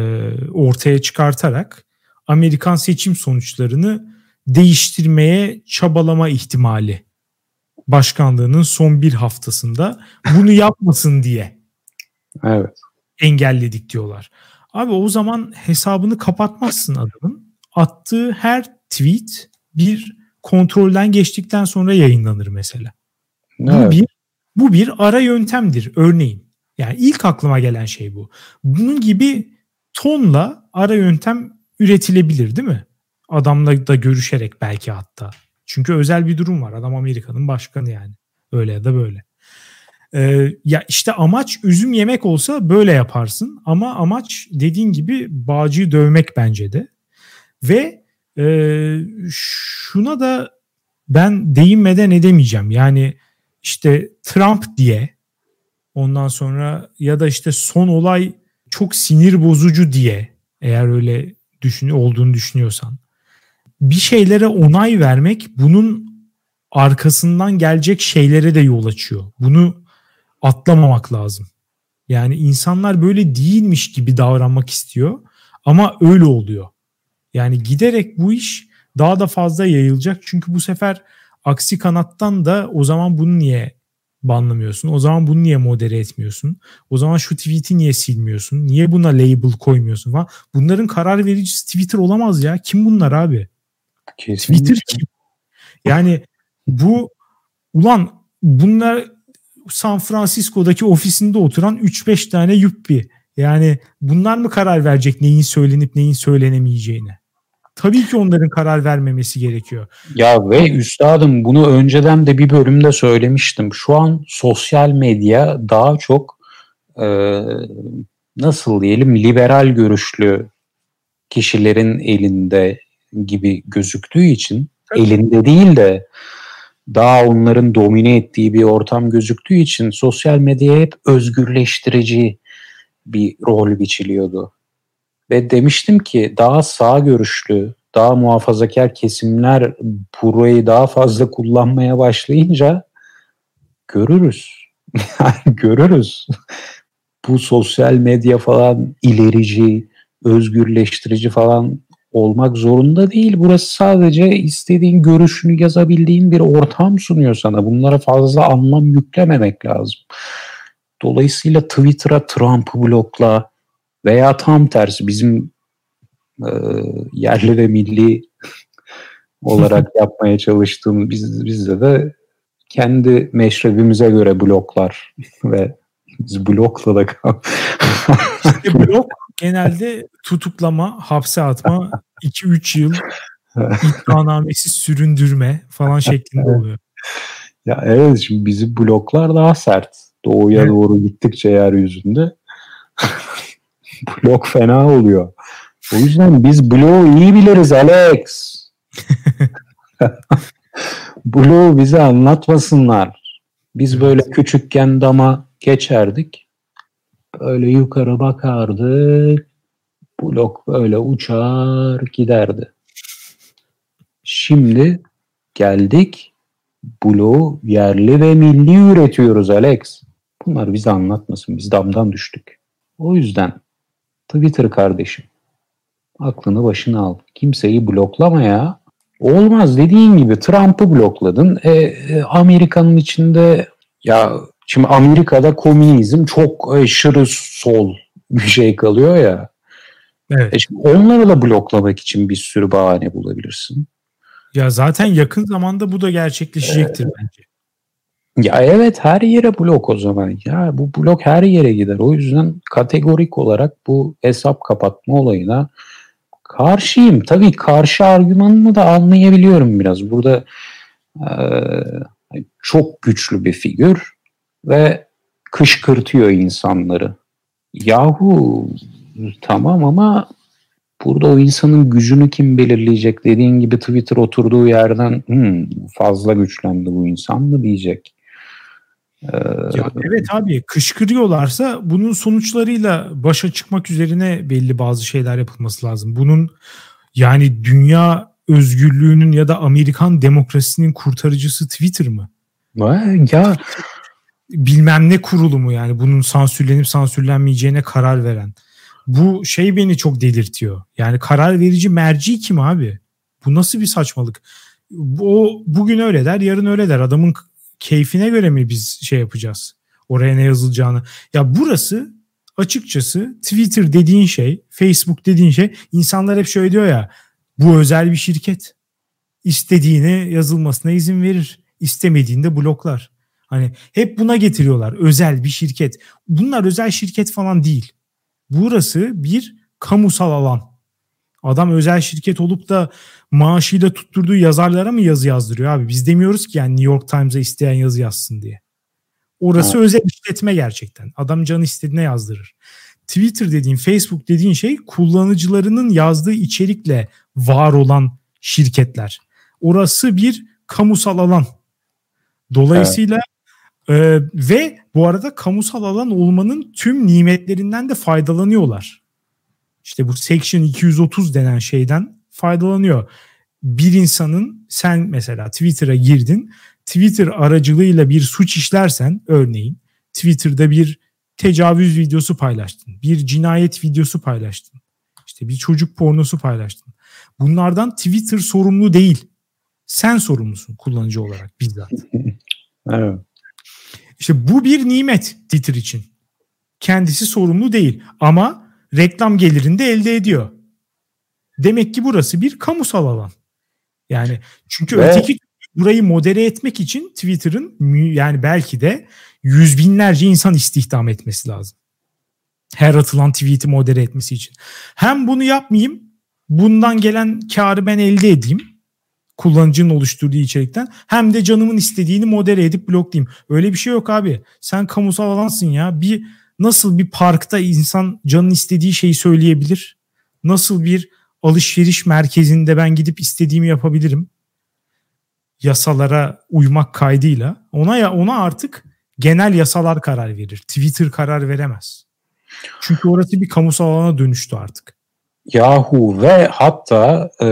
ortaya çıkartarak Amerikan seçim sonuçlarını değiştirmeye çabalama ihtimali başkanlığının son bir haftasında bunu yapmasın diye evet. engelledik diyorlar. Abi o zaman hesabını kapatmazsın adamın. Attığı her tweet bir kontrolden geçtikten sonra yayınlanır mesela. Evet. Bu bir bu bir ara yöntemdir örneğin. Yani ilk aklıma gelen şey bu. Bunun gibi tonla ara yöntem üretilebilir değil mi? Adamla da görüşerek belki hatta. Çünkü özel bir durum var. Adam Amerika'nın başkanı yani. Öyle ya da böyle. Ee, ya işte amaç üzüm yemek olsa böyle yaparsın. Ama amaç dediğin gibi bağcıyı dövmek bence de. Ve e, şuna da ben değinmeden edemeyeceğim. Yani işte Trump diye ondan sonra ya da işte son olay çok sinir bozucu diye eğer öyle düşünüyor olduğunu düşünüyorsan bir şeylere onay vermek bunun arkasından gelecek şeylere de yol açıyor. Bunu atlamamak lazım. Yani insanlar böyle değilmiş gibi davranmak istiyor ama öyle oluyor. Yani giderek bu iş daha da fazla yayılacak. Çünkü bu sefer aksi kanattan da o zaman bunu niye banlamıyorsun? O zaman bunu niye modere etmiyorsun? O zaman şu tweet'i niye silmiyorsun? Niye buna label koymuyorsun falan? Bunların karar vericisi Twitter olamaz ya. Kim bunlar abi? Kesinlikle. Twitter kim? Yani bu ulan bunlar San Francisco'daki ofisinde oturan 3-5 tane yuppi. Yani bunlar mı karar verecek neyin söylenip neyin söylenemeyeceğine? Tabii ki onların karar vermemesi gerekiyor. Ya ve üstadım bunu önceden de bir bölümde söylemiştim. Şu an sosyal medya daha çok e, nasıl diyelim liberal görüşlü kişilerin elinde gibi gözüktüğü için Tabii. elinde değil de daha onların domine ettiği bir ortam gözüktüğü için sosyal medya hep özgürleştirici bir rol biçiliyordu. Ve demiştim ki daha sağ görüşlü daha muhafazakar kesimler burayı daha fazla kullanmaya başlayınca görürüz. görürüz. Bu sosyal medya falan ilerici, özgürleştirici falan olmak zorunda değil. Burası sadece istediğin görüşünü yazabildiğin bir ortam sunuyor sana. Bunlara fazla anlam yüklememek lazım. Dolayısıyla Twitter'a Trump'ı blokla veya tam tersi bizim e, yerli ve milli olarak yapmaya çalıştığımız biz, bizde de kendi meşrebimize göre bloklar ve biz blokla da kal. işte blok genelde tutuklama, hapse atma, 2-3 yıl iddianamesi süründürme falan şeklinde oluyor. Ya evet şimdi bizi bloklar daha sert. Doğuya evet. doğru gittikçe yeryüzünde blok fena oluyor. O yüzden biz bloğu iyi biliriz Alex. bloğu bize anlatmasınlar. Biz böyle küçükken dama geçerdik. Böyle yukarı bakardık. Blok böyle uçar giderdi. Şimdi geldik. Bloğu yerli ve milli üretiyoruz Alex. Bunlar bize anlatmasın. Biz damdan düştük. O yüzden Twitter kardeşim aklını başına al. Kimseyi bloklama ya. Olmaz dediğin gibi Trump'ı blokladın. E, e, Amerika'nın içinde ya şimdi Amerika'da komünizm çok aşırı sol bir şey kalıyor ya. Evet. E şimdi onları da bloklamak için bir sürü bahane bulabilirsin. Ya zaten yakın zamanda bu da gerçekleşecektir ee, bence. Ya evet her yere blok o zaman. Ya bu blok her yere gider. O yüzden kategorik olarak bu hesap kapatma olayına karşıyım. Tabii karşı argümanını da anlayabiliyorum biraz. Burada e, çok güçlü bir figür ve kışkırtıyor insanları. Yahu tamam ama burada o insanın gücünü kim belirleyecek? Dediğin gibi Twitter oturduğu yerden hmm, fazla güçlendi bu insan mı diyecek. Ee, ya evet abi kışkırıyorlarsa bunun sonuçlarıyla başa çıkmak üzerine belli bazı şeyler yapılması lazım. Bunun yani dünya özgürlüğünün ya da Amerikan demokrasisinin kurtarıcısı Twitter mı? Ya bilmem ne kurulu mu yani bunun sansürlenip sansürlenmeyeceğine karar veren. Bu şey beni çok delirtiyor. Yani karar verici merci kim abi? Bu nasıl bir saçmalık? O bugün öyle der, yarın öyle der. Adamın keyfine göre mi biz şey yapacağız? Oraya ne yazılacağını. Ya burası açıkçası Twitter dediğin şey, Facebook dediğin şey insanlar hep şöyle diyor ya bu özel bir şirket. İstediğine yazılmasına izin verir. İstemediğinde bloklar. Hani hep buna getiriyorlar. Özel bir şirket. Bunlar özel şirket falan değil. Burası bir kamusal alan. Adam özel şirket olup da maaşıyla tutturduğu yazarlara mı yazı yazdırıyor abi? Biz demiyoruz ki yani New York Times'a isteyen yazı yazsın diye. Orası evet. özel işletme gerçekten. Adam canı istediğine yazdırır. Twitter dediğin, Facebook dediğin şey kullanıcılarının yazdığı içerikle var olan şirketler. Orası bir kamusal alan. Dolayısıyla evet. e, ve bu arada kamusal alan olmanın tüm nimetlerinden de faydalanıyorlar. İşte bu Section 230 denen şeyden faydalanıyor. Bir insanın sen mesela Twitter'a girdin. Twitter aracılığıyla bir suç işlersen örneğin Twitter'da bir tecavüz videosu paylaştın. Bir cinayet videosu paylaştın. İşte bir çocuk pornosu paylaştın. Bunlardan Twitter sorumlu değil. Sen sorumlusun kullanıcı olarak bizzat. evet. İşte bu bir nimet Twitter için. Kendisi sorumlu değil ama reklam gelirini de elde ediyor. Demek ki burası bir kamusal alan. Yani çünkü Ve... öteki burayı modere etmek için Twitter'ın yani belki de yüz binlerce insan istihdam etmesi lazım. Her atılan tweet'i modere etmesi için. Hem bunu yapmayayım, bundan gelen karı ben elde edeyim kullanıcının oluşturduğu içerikten hem de canımın istediğini modere edip bloklayayım. Öyle bir şey yok abi. Sen kamusal alansın ya. Bir nasıl bir parkta insan canın istediği şeyi söyleyebilir? Nasıl bir alışveriş merkezinde ben gidip istediğimi yapabilirim? Yasalara uymak kaydıyla ona ya ona artık genel yasalar karar verir. Twitter karar veremez. Çünkü orası bir kamusal alana dönüştü artık. Yahu ve hatta e,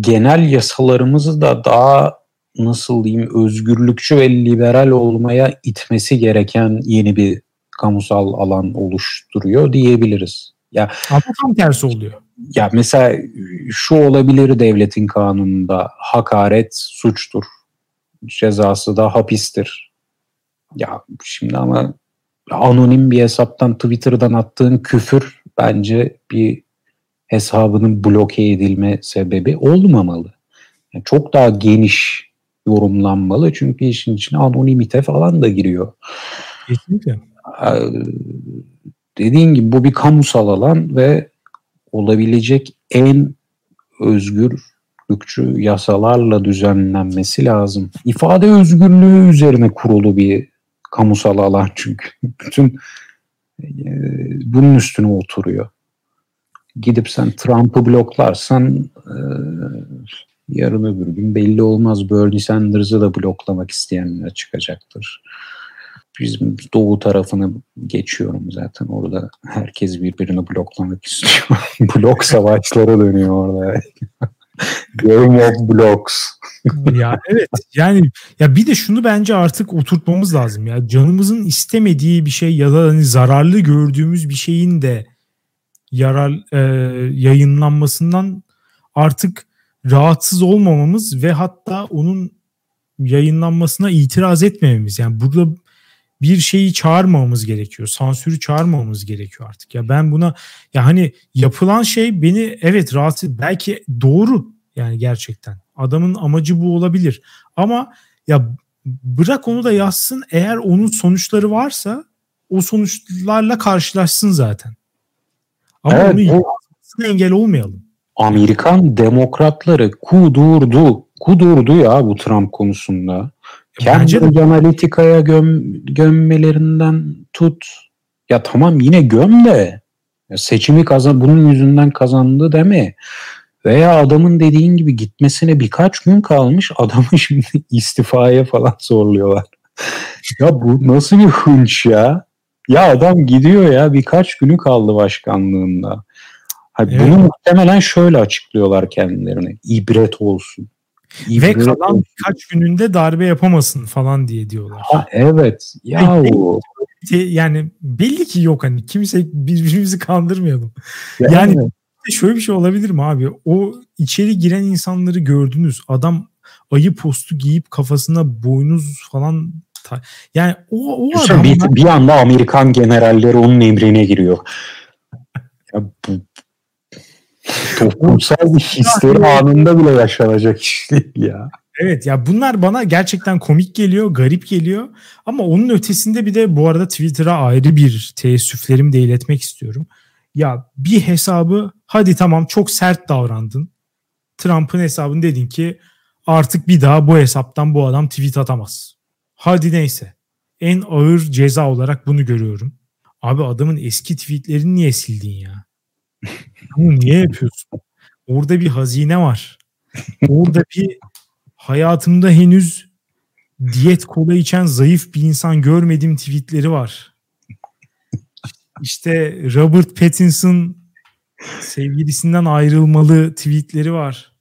genel yasalarımızı da daha nasıl diyeyim özgürlükçü ve liberal olmaya itmesi gereken yeni bir kamusal alan oluşturuyor diyebiliriz. Ya ama tam tersi oluyor. Ya mesela şu olabilir devletin kanununda hakaret suçtur. Cezası da hapistir. Ya şimdi ama anonim bir hesaptan Twitter'dan attığın küfür bence bir hesabının bloke edilme sebebi olmamalı. Yani çok daha geniş yorumlanmalı çünkü işin içine anonimite falan da giriyor. Kesinlikle. Dediğin gibi bu bir kamusal alan ve olabilecek en özgürlükçü yasalarla düzenlenmesi lazım. İfade özgürlüğü üzerine kurulu bir kamusal alan çünkü. Bütün e, bunun üstüne oturuyor. Gidip sen Trump'ı bloklarsan e, yarın öbür gün belli olmaz. Bernie Sanders'ı da bloklamak isteyenler çıkacaktır. Bizim doğu tarafını geçiyorum zaten. Orada herkes birbirini bloklamak istiyor. Blok savaşları dönüyor orada. Game of Blocks. ya evet yani ya bir de şunu bence artık oturtmamız lazım ya canımızın istemediği bir şey ya da hani zararlı gördüğümüz bir şeyin de yarar e, yayınlanmasından artık rahatsız olmamamız ve hatta onun yayınlanmasına itiraz etmememiz. Yani burada bir şeyi çağırmamamız gerekiyor. Sansürü çağırmamamız gerekiyor artık. Ya ben buna ya hani yapılan şey beni evet rahatsız belki doğru yani gerçekten. Adamın amacı bu olabilir. Ama ya bırak onu da yazsın eğer onun sonuçları varsa o sonuçlarla karşılaşsın zaten. Ama evet, onu bu... engel olmayalım. Amerikan demokratları kudurdu. Kudurdu ya bu Trump konusunda. Cambridge Analytica'ya göm, gömmelerinden tut. Ya tamam yine göm de ya seçimi kazan bunun yüzünden kazandı deme. Veya adamın dediğin gibi gitmesine birkaç gün kalmış adamı şimdi istifaya falan zorluyorlar. ya bu nasıl bir hınç ya? Ya adam gidiyor ya birkaç günü kaldı başkanlığında. Hani evet. Bunu muhtemelen şöyle açıklıyorlar kendilerine. İbret olsun. İbret Ve kalan olsun. birkaç gününde darbe yapamasın falan diye diyorlar. Ha, evet. Ya yani belli ki yok hani kimse birbirimizi kandırmayalım. Yani, yani şöyle bir şey olabilir mi abi? O içeri giren insanları gördünüz. Adam ayı postu giyip kafasına boynuz falan yani o, o adam bir, bir anda Amerikan generalleri onun emrine giriyor. ya bu toplumsal hisleri anında bile yaşanacak iş değil ya. Evet ya bunlar bana gerçekten komik geliyor, garip geliyor. Ama onun ötesinde bir de bu arada Twitter'a ayrı bir teessüflerimi de iletmek istiyorum. Ya bir hesabı hadi tamam çok sert davrandın. Trump'ın hesabını dedin ki artık bir daha bu hesaptan bu adam tweet atamaz. Hadi neyse. En ağır ceza olarak bunu görüyorum. Abi adamın eski tweetlerini niye sildin ya? Bunu niye yapıyorsun? Orada bir hazine var. Orada bir hayatımda henüz diyet kola içen zayıf bir insan görmediğim tweetleri var. İşte Robert Pattinson sevgilisinden ayrılmalı tweetleri var.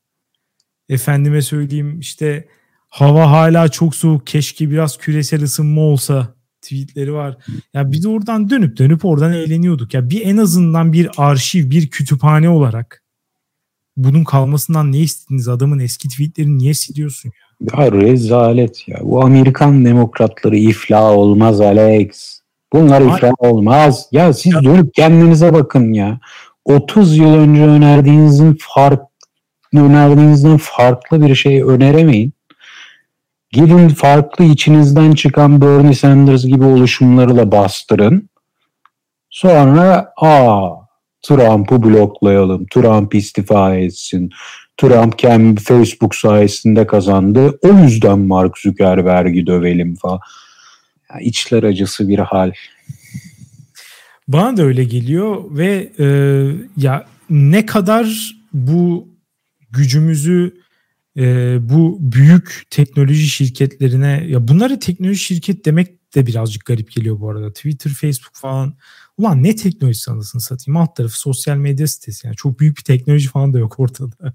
Efendime söyleyeyim işte hava hala çok soğuk keşke biraz küresel ısınma olsa tweetleri var. Ya biz oradan dönüp dönüp oradan eğleniyorduk. Ya bir en azından bir arşiv, bir kütüphane olarak bunun kalmasından ne istediniz? Adamın eski tweetlerini niye siliyorsun ya? Ya rezalet ya. Bu Amerikan demokratları iflah olmaz Alex. Bunlar iflah olmaz. Ya siz ya. dönüp kendinize bakın ya. 30 yıl önce önerdiğinizin fark önerdiğinizden farklı bir şey öneremeyin. Gidin farklı içinizden çıkan Bernie Sanders gibi oluşumlarla bastırın. Sonra aa Trump'ı bloklayalım, Trump istifa etsin, Trump kendi Facebook sayesinde kazandı, o yüzden Mark Zuckerberg'i dövelim falan. Ya, içler acısı bir hal. Bana da öyle geliyor ve e, ya ne kadar bu gücümüzü e, bu büyük teknoloji şirketlerine ya bunları teknoloji şirket demek de birazcık garip geliyor bu arada. Twitter, Facebook falan Ulan ne teknoloji anasını satayım. Alt tarafı sosyal medya sitesi. Yani çok büyük bir teknoloji falan da yok ortada. Evet.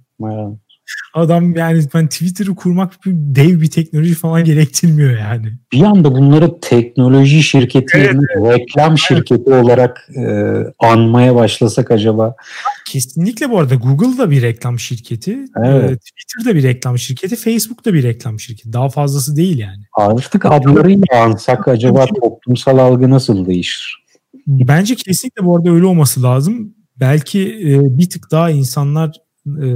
Adam yani ben Twitter'ı kurmak bir dev bir teknoloji falan gerektirmiyor yani. Bir anda bunları teknoloji şirketi evet, evet. reklam evet. şirketi olarak e, anmaya başlasak acaba? Kesinlikle bu arada Google da bir reklam şirketi. E, evet. E, Twitter da bir reklam şirketi. Facebook da bir reklam şirketi. Daha fazlası değil yani. Artık adlarıyla ansak acaba toplumsal algı nasıl değişir? Bence kesinlikle bu arada öyle olması lazım. Belki e, bir tık daha insanlar e,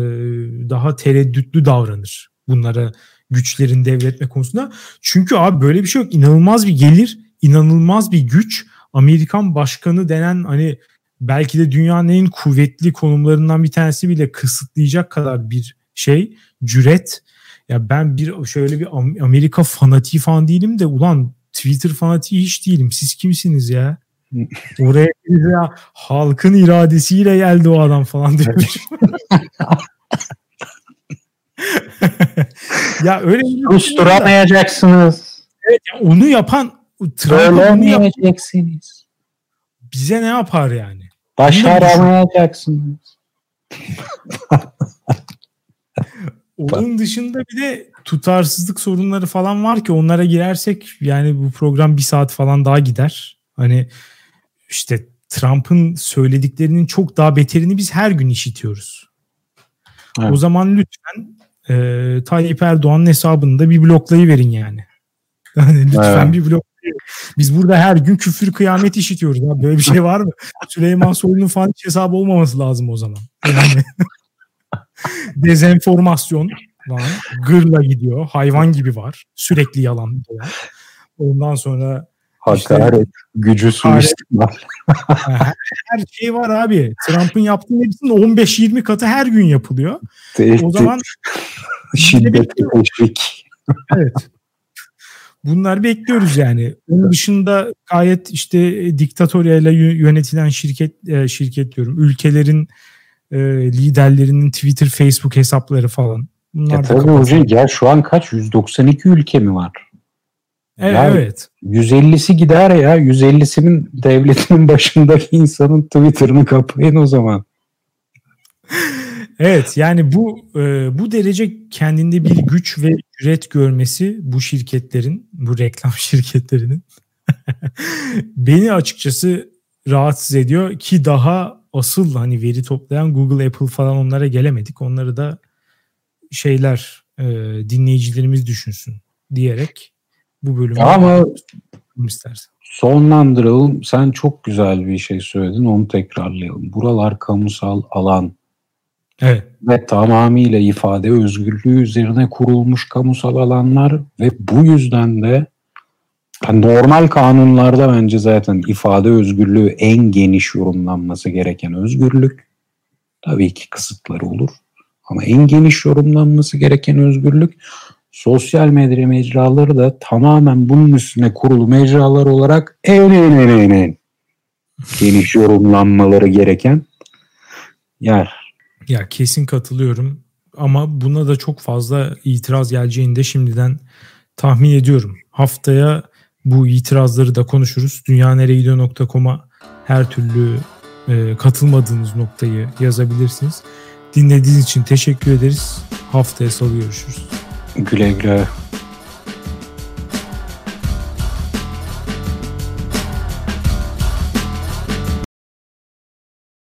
daha tereddütlü davranır bunlara güçlerin devretme konusunda. Çünkü abi böyle bir şey yok. İnanılmaz bir gelir, inanılmaz bir güç. Amerikan başkanı denen hani belki de dünyanın en kuvvetli konumlarından bir tanesi bile kısıtlayacak kadar bir şey, cüret. Ya ben bir şöyle bir Amerika fanatiği falan değilim de ulan Twitter fanatiği hiç değilim. Siz kimsiniz ya? Oraya ya halkın iradesiyle geldi o adam falan demiş. ya öyle Susturamayacaksınız. Evet, ya onu yapan Söylemeyeceksiniz. Bize ne yapar yani? Başaramayacaksınız. Onun dışında bir de tutarsızlık sorunları falan var ki onlara girersek yani bu program bir saat falan daha gider. Hani işte Trump'ın söylediklerinin çok daha beterini biz her gün işitiyoruz. Evet. O zaman lütfen e, Tayyip Erdoğan'ın hesabını da bir bloklayıverin yani. Yani lütfen evet. bir blok. Biz burada her gün küfür kıyamet işitiyoruz. Ya. Böyle bir şey var mı? Süleyman Soylu'nun falan hesabı olmaması lazım o zaman. Yani dezenformasyon var. Gırla gidiyor. Hayvan gibi var. Sürekli yalan. Ondan sonra Hakaret, işte, gücü suistimal. her şey var abi. Trump'ın yaptığı hepsinin 15-20 katı her gün yapılıyor. Tehdit. O zaman şiddet teşvik. evet. Bunlar bekliyoruz yani. Onun dışında gayet işte diktatöryayla yönetilen şirket e, şirket diyorum. Ülkelerin e, liderlerinin Twitter, Facebook hesapları falan. Bunlar ya tabii hocam ya şu an kaç? 192 ülke mi var? Evet. Ya evet. 150'si gider ya. 150'sinin devletinin başındaki insanın Twitter'ını kapayın o zaman. evet yani bu e, bu derece kendinde bir güç ve üret görmesi bu şirketlerin, bu reklam şirketlerinin beni açıkçası rahatsız ediyor ki daha asıl hani veri toplayan Google, Apple falan onlara gelemedik. Onları da şeyler e, dinleyicilerimiz düşünsün diyerek bu bölümü ama istersen. Sonlandıralım. Sen çok güzel bir şey söyledin. Onu tekrarlayalım. Buralar kamusal alan. Evet. Ve tamamıyla ifade özgürlüğü üzerine kurulmuş kamusal alanlar ve bu yüzden de yani normal kanunlarda bence zaten ifade özgürlüğü en geniş yorumlanması gereken özgürlük. Tabii ki kısıtları olur. Ama en geniş yorumlanması gereken özgürlük sosyal medya mecraları da tamamen bunun üstüne kurulu mecralar olarak en en en en en geniş yorumlanmaları gereken yer. Ya kesin katılıyorum ama buna da çok fazla itiraz geleceğini de şimdiden tahmin ediyorum. Haftaya bu itirazları da konuşuruz. Dünyaneregidiyor.com'a her türlü e, katılmadığınız noktayı yazabilirsiniz. Dinlediğiniz için teşekkür ederiz. Haftaya salı görüşürüz. Güle. Euh,